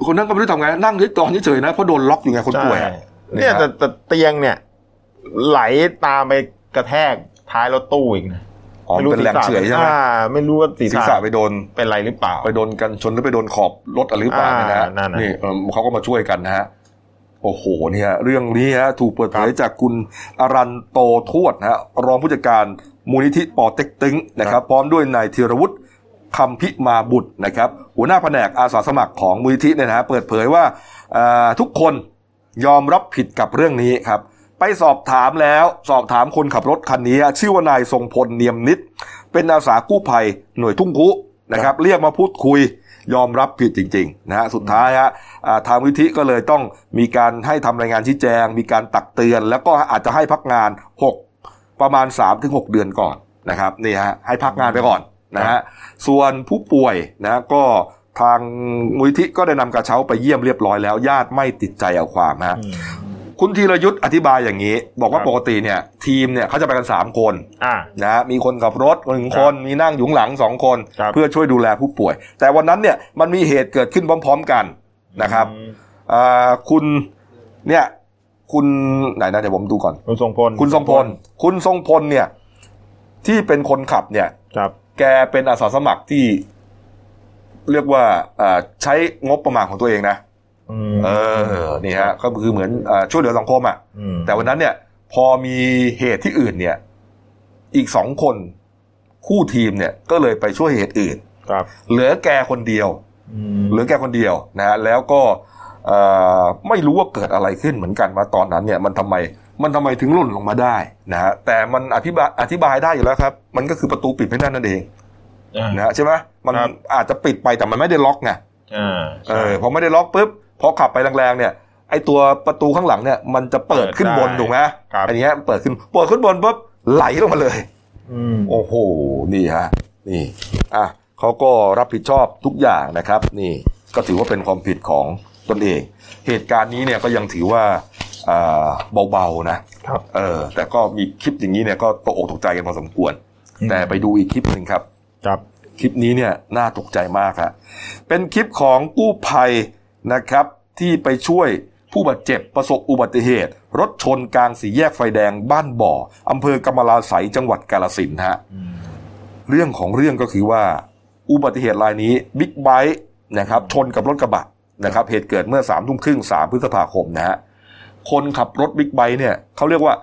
คนนั้นก็ไม่รู้ทำไงนั่งเฉยตอนเฉยๆนะเพราะโดนล็อกอยู่ไงคนป่วยอะใช่เนี่ยแต่แต่เตียงเนี่ยไหลตามไปกระแทก ท้ายรถตู้อีกนะอ๋อเป็นแรงเฉื่อยใช่ไหมอ่าไม่รู้ว่าศีรศีรษะษะไปโดนเป็นไรหรือเปล่า ไปโดนกันชนหรือไปโดนขอบรถอะไรหรือเปล่าอ่าเนี่ยนะฮะนั่นน่ะนี่เอิ่มเขาก็มาช่วยกันนะฮะโอ้โหเนี่ยเรื่องนี้ฮะถูกเปิดเผยจากคุณอรันโตทวดนะฮะรองผู้จัดการมูลนิธิปอเต็กตึงนะครับพร้อมด้วยนายธีรวุฒิคำพิมาบุตรนะครับ หัวหน้าแผนกอาสาสมัครของมูลนิธิเนี่ยนะฮะเปิดเผยว่าอ่าทุกคนยอมรับผิดกับเรื่องนี้ครับ ไปสอบถามแล้วสอบถามคนขับรถคันนี้ ชื่อว่านายทรงพลเนียมนิด เป็นอาสากู้ภัยหน่วยทุ่งคุนะครับ เรียกมาพูดคุยยอมรับผิดจริงๆนะฮะสุดท้ายฮะอ่าทางวิธิก็เลยต้องมีการให้ทำรายงานชี้แจง มีการตักเตือน แล้วก็อาจจะให้พักงาน 6 ประมาณ 3-6 เดือนก่อนนะครับนี่ฮะให้พักงานไปก่อนนะฮะส่วนผู้ป่วยนะก็ทางมูลนิธิก็ได้นำกระเช้าไปเยี่ยมเรียบร้อยแล้ว ญาติไม่ติดใจเอาความฮะ คุณธีรยุทธ์อธิบายอย่างนี้ บอกว่าครับปกติเนี่ย ทีมเนี่ยเขาจะไปกันสามคนอ่านะฮะมีคนขับรถหนึ่งคนมีนั่งอยู่ข้างหลังสองคนครับเพื่อช่วยดูแลผู้ป่วย แต่วันนั้นเนี่ยมันมีเหตุเกิดขึ้นพร้อม ๆ กันนะครับอืมอ่าคุณเนี่ยคุณไหนนะเดี๋ยวผมดูก่อน คุณทรงพล คุณทรงพล คุณทรงพลเนี่ย ที่เป็นคนขับเนี่ยครับแกเป็นอาสาสมัครที่ เรียกว่าอ่าใช้งบประมาณของตัวเองนะอืม เออนี่ฮะก็คือเหมือนอาช่วยเหลือสังคมอะมแต่วันนั้นเนี่ย พอมีเหตุที่อื่นเนี่ย อีกสองคนคู่ทีมเนี่ยก็เลยไปช่วยเหตุอื่นครับ เหลือแกคนเดียวอืมเหลือแกคนเดียวนะฮะแล้วก็เอ่อไม่รู้ว่าเกิดอะไรขึ้นเหมือนกันว่าตอนนั้นเนี่ยมันทำไมมันทำไมถึงหล่นลงมาได้นะฮะแต่มันอธิบายอธิบายได้อยู่แล้วครับ มันก็คือประตูปิดไม่แน่นนั่นเองอ่านะฮะใช่ไหมมันครับอาจจะปิดไปแต่มันไม่ได้ล็อกไงอ่าเออพอไม่ได้ล็อกปุ๊บ พอขับไปแรงๆเนี่ยไอตัวประตูข้างหลังเนี่ย มันจะเปิดขึ้นบนถูกไหมครับอันเนี้ยเปิดขึ้นเปิดขึ้นบนปุ๊บไหลลงมาเลยอืมโอ้โห นี่ฮะ นี่ อะเขาก็รับผิดชอบทุกอย่างนะครับ นี่ ก็ถือว่าเป็นความผิดของตนเอง เหตุการณ์นี้เนี่ยก็ยังถือว่าอ่าเบาๆนะครับเออ แต่ก็มีคลิปอย่างนี้เนี่ยก็ตกอกตกใจกันพอสมควรอืมแต่ไปดูอีกคลิปหนึ่งครับ ครับ คลิปนี้เนี่ยน่าตกใจมากฮะ เป็นคลิปของกู้ภัย นะครับ ที่ไปช่วยผู้บาดเจ็บประสบอุบัติเหตุ รถชนกลางสี่แยกไฟแดงบ้านบ่ออำเภอกำมะลาไสยจังหวัดกาลสินธุ์ฮะเรื่องของเรื่องก็คือว่า อุบัติเหตุรายนี้บิ๊กไบค์นะครับชนกับรถกระบะนะครับเหตุเกิดเมื่อสามทุ่มครึ่งสามพฤษภาคมนะฮะคนขับรถบิ๊กไบค์เนี่ยเขาเรียกว่า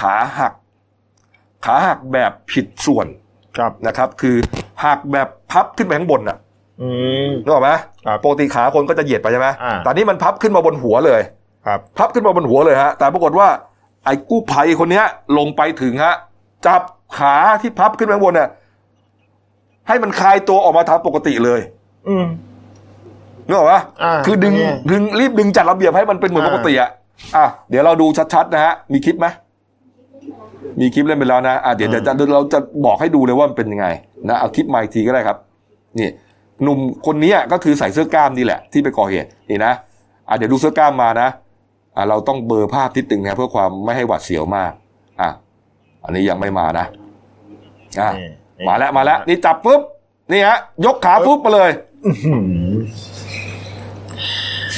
ขาหัก ขาหักแบบผิดส่วนครับนะครับ คือหักแบบพับขึ้นไปข้างบนน่ะอืม นึกออกไหมครับปกติขาคนก็จะเหยียดไปใช่ไหมอ่าแต่นี่มันพับขึ้นมาบนหัวเลยครับ พับขึ้นมาบนหัวเลยฮะ แต่ปรากฏว่า ไอ้กู้ภัยคนเนี้ย ลงไปถึงฮะ จับขาที่พับขึ้นไปข้างบนเนี่ยให้มันคลายตัวออกมาทางปกติเลย อืมนึกออกปะอ่าคือดึงเนี่ยดึงรีบดึงจัดระเบียบให้มันเป็นเหมือนอ่าปกติอะอะเดี๋ยวเราดูชัดๆนะฮะ มีคลิปไหมมีคลิปเล่นไปแล้วนะอะเดี๋ยวเดี๋ยวจะเราจะบอกให้ดูเลยว่ามันเป็นยังไง นะเอาคลิปมาอีกทีก็ได้ครับ นี่ หนุ่มคนนี้ก็คือใส่เสื้อกล้ามนี่แหละ ที่ไปก่อเหตุนี่นะอะเดี๋ยวดูเสื้อกล้ามมานะอะเราต้องเบลอร์ภาพทิศตึงนะเพื่อความไม่ให้หวัดเสียวมากอะอันนี้ยังไม่มานะอะนี่นี่มาแล้วมาแล้วนี่จับปุ๊บนี่ฮะยกขาปุ๊บมาเลยอืม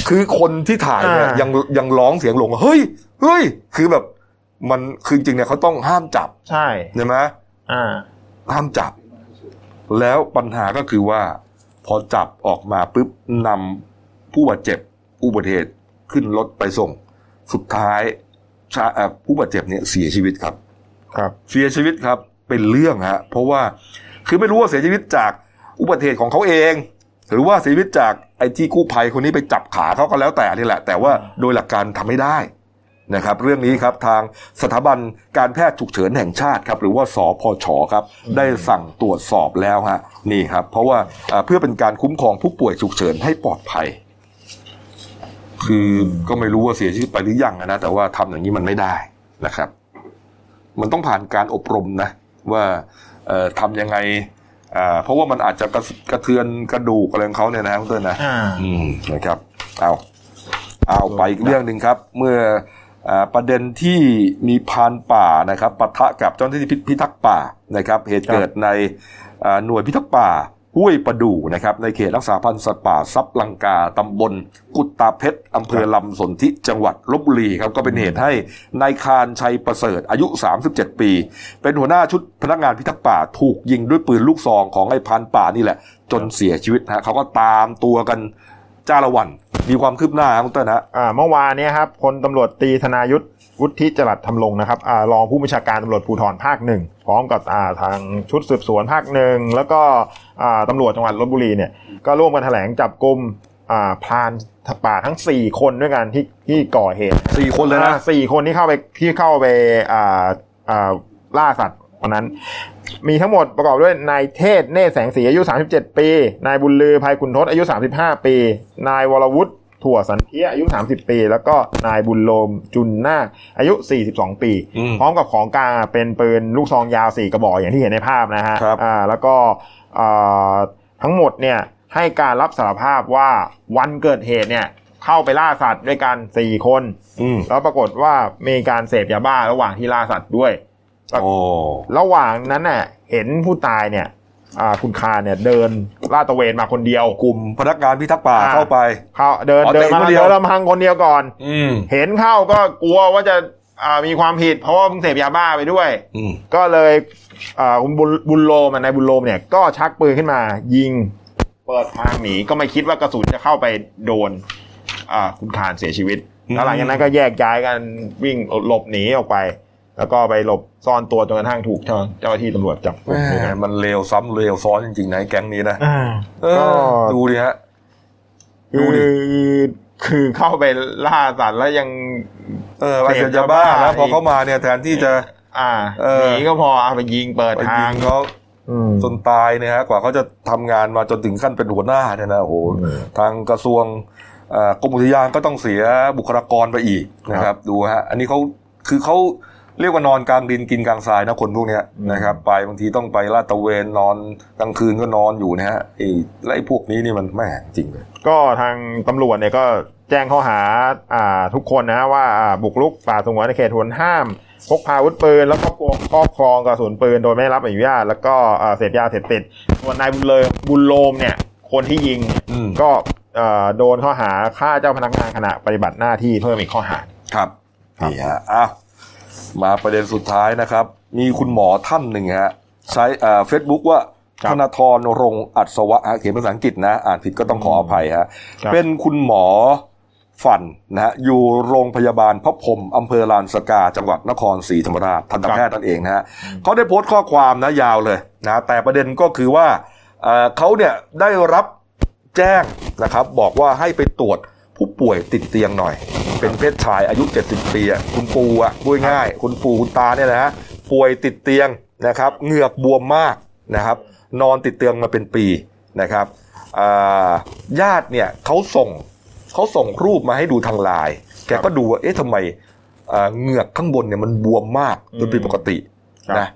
คือคนที่ถ่ายเนี่ยอ่ายัยังยังร้องเสียงหลงว่าเฮ้ยเฮ้ยคือแบบมันคือจริงๆเนี่ยเขาต้องห้ามจับ ใช่ใช่ไหมอ่าห้ามจับ แล้วปัญหาก็คือว่า พอจับออกมาปุ๊บนำผู้บาดเจ็บอุบัติเหตุขึ้นรถไปส่ง สุดท้ายชาเอ่อผู้บาดเจ็บเนี่ยเสียชีวิตครับ ครับ เสียชีวิตครับเป็นเรื่องฮะเพราะว่าคือไม่รู้ว่าเสียชีวิตจากอุบัติเหตุของเขาเอง หรือว่าเสียชีวิตจากไอ้ที่กู้ภัยคนนี้ไปจับขาเขาก็แล้วแต่นี่แหละ แต่ว่าโดยหลักการทำไม่ได้ นะครับเรื่องนี้ครับทางสถาบันการแพทย์ฉุกเฉินแห่งชาติครับหรือว่าสพชครับได้สั่งตรวจสอบแล้วฮะนี่ครับ เพราะว่าอ่าเพื่อเป็นการคุ้มครองผู้ป่วยฉุกเฉินให้ปลอดภัย คือก็ไม่รู้ว่าเสียชีวิตไปหรือยังนะแต่ว่าทำอย่างนี้มันไม่ได้นะครับ มันต้องผ่านการอบรมนะ ว่าเอ่อทำยังไงอ่าเพราะว่ามันอาจจะกระกระเทือนกระดูกอะไรของเขาเนี่ยนะคุณเต้นนะอ่าอืมนะครับเอาเอาไปอีกเรื่องหนึ่งครับ เมื่ออา ประเด็นที่มีพรานป่านะครับปะทะกับเจ้าหน้าที่พิทักษ์ป่านะครับเหตุเกิดในอ่าหน่วยพิทักษ์ป่าห้วยประดู่นะครับในเขตรักษาพันธุ์สัตว์ป่าซับลังกาตำบล กุตตาเพชรอำเภอลำสนธิจังหวัดลบบุรีครับก็เป็นเหตุให้นายคารชัยประเสริฐอายุ 37 ปี เป็นหัวหน้าชุดพนักงานพิทักษ์ป่าถูกยิงด้วยปืนลูกซองของไอ้พรานป่านี่แหละ จนเสียชีวิตนะฮะเขาก็ตามตัวกัน จ้าละวัน มีความคืบหน้าครับคุณเต้นฮะอ่าเมื่อวานเนี้ครับพลตำรวจตรีธนายุทธวุฒิจรัสทำลงนะครับอ่ารองผู้บัญชาการตำรวจภูธรภาคหนึ่งพร้อมกับอ่าทางชุดสืบสวนภาคหนึ่งแล้วก็อ่าตำรวจจังหวัดลบบุรีเนี่ยก็ร่วมกันแถลงจับกลุ่มอ่าพรานป่าทั้ง 4 คนด้วยกันที่ที่ก่อเหตุสี่คนเลยนะอ่าสี่คนที่เข้าไปที่เข้าไปอ่าอ่าล่าสัตว์ วันนั้น มีทั้งหมดประกอบด้วยนายเทศเนตรแสงสีอายุ 37 ปี นายบุญลือภัยคุณทศอายุ 35 ปี นายวรวุฒิถั่วสันเทียอายุ 30 ปี แล้วก็นายบุญโลมจุนนาคอายุ 42 ปีอืมพร้อมกับของกลางเป็นปืนลูกซองยาว 4 กระบอกอย่างที่เห็นในภาพนะฮะครับอ่าแล้วก็อ่าทั้งหมดเนี่ยให้การรับสารภาพว่าวันเกิดเหตุเนี่ยเข้าไปล่าสัตว์ด้วยกัน 4 คนอืมแล้วปรากฏว่ามีการเสพยาบ้าระหว่างที่ล่าสัตว์ด้วยโอ้ ระหว่างนั้นน่ะ เห็นผู้ตายเนี่ยอ่าคุณคาเนี่ยเดินลาดตระเวนมาคนเดียว กลุ่มพนักงานพิทักษ์ป่าอ่าเข้าไปเขาเดินอ๋อเดินเตะมาคนเดียวเดินลำพังคนเดียวก่อน อืมเห็นเข้าก็กลัวว่าจะอ่ามีความผิด เพราะว่าเพิ่งเสพยาบ้าไปด้วยอืมก็เลยอ่าคุณบุญบุญโลมอะนายบุญโลมเนี่ยก็ชักปืนขึ้นมา ยิงเปิดทางหนีก็ไม่คิดว่ากระสุนจะเข้าไปโดนอ่าคุณคานเสียชีวิตอืมแล้วหลังจากนั้นก็แยกย้ายกันวิ่งหลบหนีออกไป แล้วก็ไปหลบซ่อนตัวจนกระทั่งถูกเจ้าหน้าที่ตำรวจจับกุมแหด้วยมกันมันเลวซ้ำเลวซ้อนจริงๆนะไอ้แก๊งนี้นะอ่าเอก็อดูดิฮะดูคือดิคือเข้าไปล่าสัตว์แล้วยัง เออไปเสพยาบ้าแล้วพอเข้ามาเนี่ยแทนที่จะ อ่าเออหนีก็พอเอาไปยิงเปิดไปทายิงงเขาอืมจนตายเนี่ยฮะกว่าเขาจะทำงานมาจนถึงขั้นเป็นหัวหน้าเนี่ยนะโอ้โหอืมทางกระทรวงเอ่อกรมอุทยานก็ต้องเสียบุคลากรไปอีกนะครับ ดูฮะ อันนี้เขาคือเขา เรียกว่านอนกลางดินกินกลางทรายนะคนพวกเนี้ยนะครับ ไปบางทีต้องไปลาดตระเวนนอนกลางคืนก็นอนอยู่นะฮะไอ้แล้วไอ้พวกนี้นี่มันแม่งจริงเลย ก็ทางตำรวจเนี่ยก็แจ้งข้อหาอ่าทุกคนนะว่าอ่าบุกรุกป่าสงวนในเขตหวนห้ามพกพาอาวุธปืนแล้วก็ครอบครองกระสุนปืนโดยไม่ได้รับอนุญาตแล้วก็อ่าเสพยาเสพติดส่วนนายบุญเลยบุญโลมเนี่ย คนที่ยิงอืมก็เอ่อโดนข้อหาฆ่าเจ้าพนักงานขณะปฏิบัติหน้าที่เพิ่มอีกข้อหาครับครับนี่ฮะอ้าว มาประเด็นสุดท้ายนะครับ มีคุณหมอท่านหนึ่งฮะใช้เฟซบุ๊กว่าธนาธรรงค์อัศวะฮะเขียนภาษาอังกฤษนะ อ่านผิดก็ต้องขออภัยฮะครับเป็นคุณหมอฟันนะฮะอยู่โรงพยาบาลพระพรหมอำเภอลานสกา จังหวัดนครศรีธรรมราชทันตแพทย์นั่นเองนะฮะเขาได้โพสต์ข้อความนะยาวเลยนะแต่ประเด็นก็คือว่าเอ่อเขาเนี่ยได้รับแจ้งนะครับ บอกว่าให้ไปตรวจ ผู้ป่วยติดเตียงหน่อย เป็นเพศชายอายุ 70 ปีอะคุณปูอะพูดง่ายๆคุณปูคุณตาเนี่ยนะฮะป่วยติดเตียงนะครับเหงือกบวมมากนะครับ นอนติดเตียงมาเป็นปีนะครับอ่าญาติเนี่ยเขาส่งเขาส่งรูปมาให้ดูทางไลน์แกก็ดูว่าเอ๊ะทำไมอ่าเหงือกข้างบนเนี่ยมันบวมมากจนผิดปกติครับนะ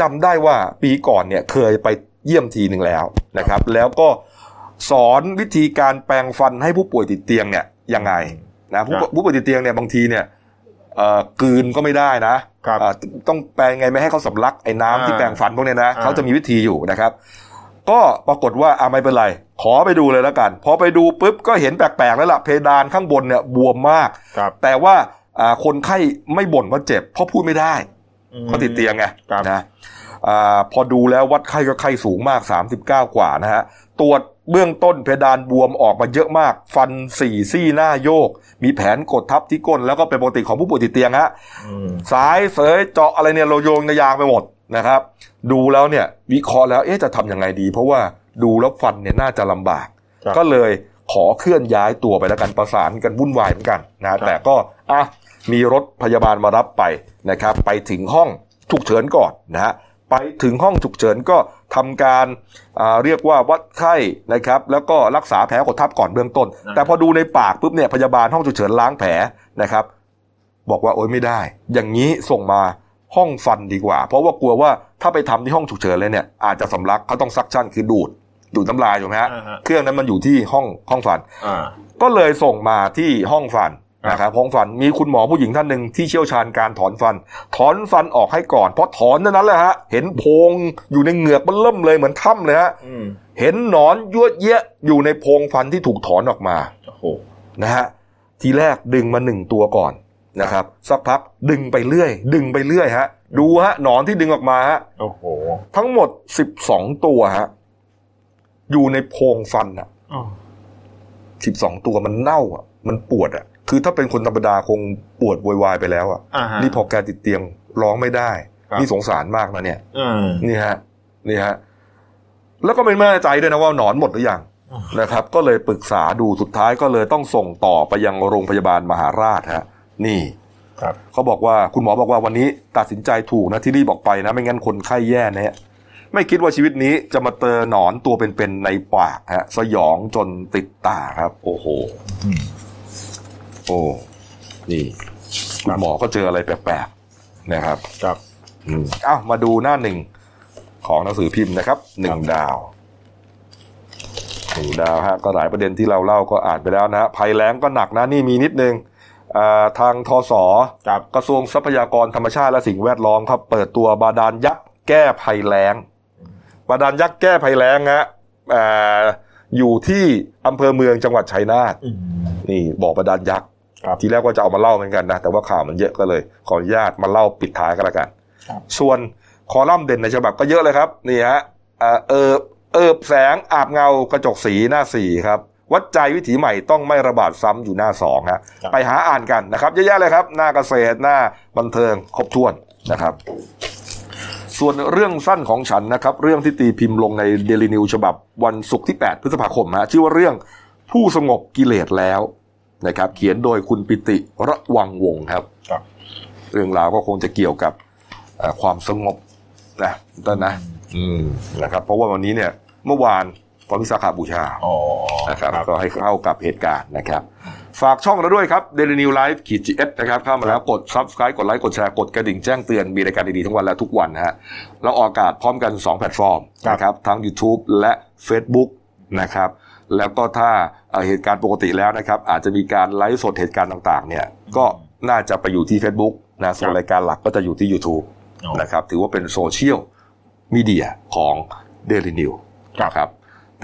จำได้ว่าปีก่อนเนี่ยเคยไปเยี่ยมทีหนึ่งแล้วนะครับ แล้วก็ สอนวิธีการแปรงฟันให้ผู้ป่วยติดเตียงเนี่ยยังไงนะผู้ครับผู้ป่วยติดเตียงเนี่ยบางทีเนี่ยเอ่อกลืนก็ไม่ได้นะครับอ่าต้องแปรงไงไม่ให้เขาสำลักไอ้น้ำที่อ่าแปรงฟันพวกเนี้ยนะอ่าเขาจะมีวิธีอยู่นะครับ ก็ปรากฏว่าอ่าไม่เป็นไร ขอไปดูเลยแล้วกันพอไปดูปุ๊บก็เห็นแปลกๆแล้วล่ะเพดานข้างบนเนี่ยบวมมากครับแต่ว่าอ่าคนไข้ไม่บ่นว่าเจ็บ เพราะพูดไม่ได้เขาติดเตียงไงครับนะอาพอดูแล้ววัดไข้ก็ไข้สูงมาก 39 กว่านะฮะตรวจ เบื้องต้นเพดานบวมออกมาเยอะมาก ฟันสี่ซี่หน้าโยก มีแผนกดทับที่ก้น แล้วก็เป็นปกติของผู้ป่วยติดเตียงฮะอืมสายเสยเจาะอะไรเนี่ยเราโยงระยางไปหมดนะครับ ดูแล้วเนี่ย วิเคราะห์แล้วเอ๊ะจะทำยังไงดี เพราะว่าดูแล้วฟันเนี่ยน่าจะลำบากครับก็เลยขอเคลื่อนย้ายตัวไปแล้วกันประสานกันวุ่นวายเหมือนกันนะแต่ก็อะมีรถพยาบาลมารับไปนะครับ ไปถึงห้องฉุกเฉินก่อนนะฮะ ไปถึงห้องฉุกเฉินก็ทำการอ่าเรียกว่าวัดไข้นะครับ แล้วก็รักษาแผลกดทับก่อนเบื้องต้น แต่พอดูในปากปุ๊บเนี่ยพยาบาลห้องฉุกเฉินล้างแผลนะครับ บอกว่าโอ๊ยไม่ได้ อย่างนี้ส่งมาห้องฟันดีกว่า เพราะว่ากลัวว่าถ้าไปทำที่ห้องฉุกเฉินเลยเนี่ยอาจจะสำลักเขาต้องซักชั่นคือดูดดูดน้ำลายถูกไหมฮะอ่าฮะเครื่องนั้นมันอยู่ที่ห้องห้องฟันอ่าก็เลยส่งมาที่ห้องฟันครับ นะครับห้องฟันมีคุณหมอผู้หญิงท่านหนึ่งที่เชี่ยวชาญการถอนฟัน ถอนฟันออกให้ก่อนเพราะถอนเท่านั้นแหละฮะ เห็นโพรงอยู่ในเหงือกมันเริ่มเลยเหมือนถ้ำเลยฮะอืมเห็นหนอนยั่วเยะอยู่ในโพรงฟันที่ถูกถอนออกมาโอ้โหนะฮะทีแรกดึงมาหนึ่งตัวก่อนนะครับ สักพักดึงไปเรื่อย ดึงไปเรื่อยฮะ ดูฮะหนอนที่ดึงออกมาฮะโอ้โหทั้งหมดสิบสองตัวฮะอยู่ในโพรงฟันอะอ๋อสิบสองตัวมันเน่าอะ มันปวดอะ คือถ้าเป็นคนธรรมดาคงปวดโวยวายไปแล้วอะอ่าฮะนี่พอแกติดเตียงร้องไม่ได้ครับนี่สงสารมากนะเนี่ยอืมนี่ฮะนี่ฮะแล้วก็ไม่แน่ใจด้วยนะว่าหนอนหมดหรือยังอ๋อนะครับ ก็เลยปรึกษาดูสุดท้ายก็เลยต้องส่งต่อไปยังโรงพยาบาลมหาราชฮะ นี่ครับเขาบอกว่าคุณหมอบอกว่าวันนี้ตัดสินใจถูกนะที่รีบออกไปนะ ไม่งั้นคนไข้แย่แนะไม่คิดว่าชีวิตนี้จะมาเจอหนอนตัวเป็นๆในปากฮะ สยองจนติดตาครับ โอ้โหอืม โอ้นี่คุณหมอก็เจออะไรแปลกๆนะครับครับอืมอ้าวมาดูหน้าหนึ่งของหนังสือพิมพ์นะครับหนึ่งดาวหนึ่งดาวฮะก็หลายประเด็นที่เราเล่าก็อ่านไปแล้วนะฮะภัยแล้งก็หนักนะนี่มีนิดนึงอ่าทางทศครับกระทรวงทรัพยากรธรรมชาติและสิ่งแวดล้อมครับ เปิดตัวบาดาลยักษ์แก้ภัยแล้ง บาดาลยักษ์แก้ภัยแล้งฮะอ่าอยู่ที่อำเภอเมืองจังหวัดชัยนาทอืมนี่บอกบาดาลยักษ์ครับ ทีแรกว่าจะเอามาเล่าเหมือนกันนะ แต่ว่าข่าวมันเยอะก็เลย ขออนุญาตมาเล่าปิดท้ายก็แล้วกันครับส่วนคอลัมน์เด่นในฉบับก็เยอะเลยครับนี่ฮะเอ่อเอิบเอิบแสงอาบเงากระจกสีหน้าสี่ครับวัดใจวิถีใหม่ต้องไม่ระบาดซ้ำอยู่หน้าสองฮะครับไปหาอ่านกันนะครับเยอะแยะเลยครับ หน้าเกษตรหน้าบันเทิงครบถ้วนนะครับ ส่วนเรื่องสั้นของฉันนะครับ เรื่องที่ตีพิมพ์ลงในเดลินิวฉบับวันศุกร์ที่ 8 พฤษภาคมฮะชื่อว่าเรื่องผู้สงบกิเลสแล้ว นะครับ เขียนโดยคุณปิติระวังวงศ์ครับครับ เรื่องราวก็คงจะเกี่ยวกับเอ่อความสงบนะต้นนะอืมนะครับ เพราะว่าวันนี้เนี่ยเมื่อวานวันวิสาขบูชาอ๋อนะครับ ก็ให้เข้ากับเหตุการณ์นะครับ ฝากช่องเราด้วยครับ Daily New Life ขีดจีเอสนะครับ เข้ามาแล้วกด Subscribe กดไลค์กดแชร์กดกระดิ่งแจ้งเตือนมีรายการดีๆทั้งวันและทุกวันนะฮะเราออกอากาศพร้อมกัน 2 แพลตฟอร์มครับนะครับทั้ง YouTube และ Facebook นะครับ แล้วก็ถ้าเอ่อเหตุการณ์ปกติแล้วนะครับ อาจจะมีการไลฟ์สดเหตุการณ์ต่างๆ เนี่ย ก็น่าจะไปอยู่ที่ Facebook นะส่วนรายการหลักก็จะอยู่ที่ YouTube อ๋อนะครับ ถือว่าเป็นโซเชียลมีเดียของ Daily New ครับครับ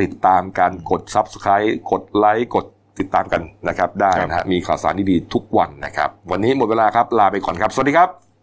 ติดตามการกด Subscribe กดไลค์กดติดตามกันนะครับ ได้นะฮะมีข่าวสารดีๆทุกวันนะครับ วันนี้หมดเวลาครับลาไปก่อนครับ สวัสดีครับ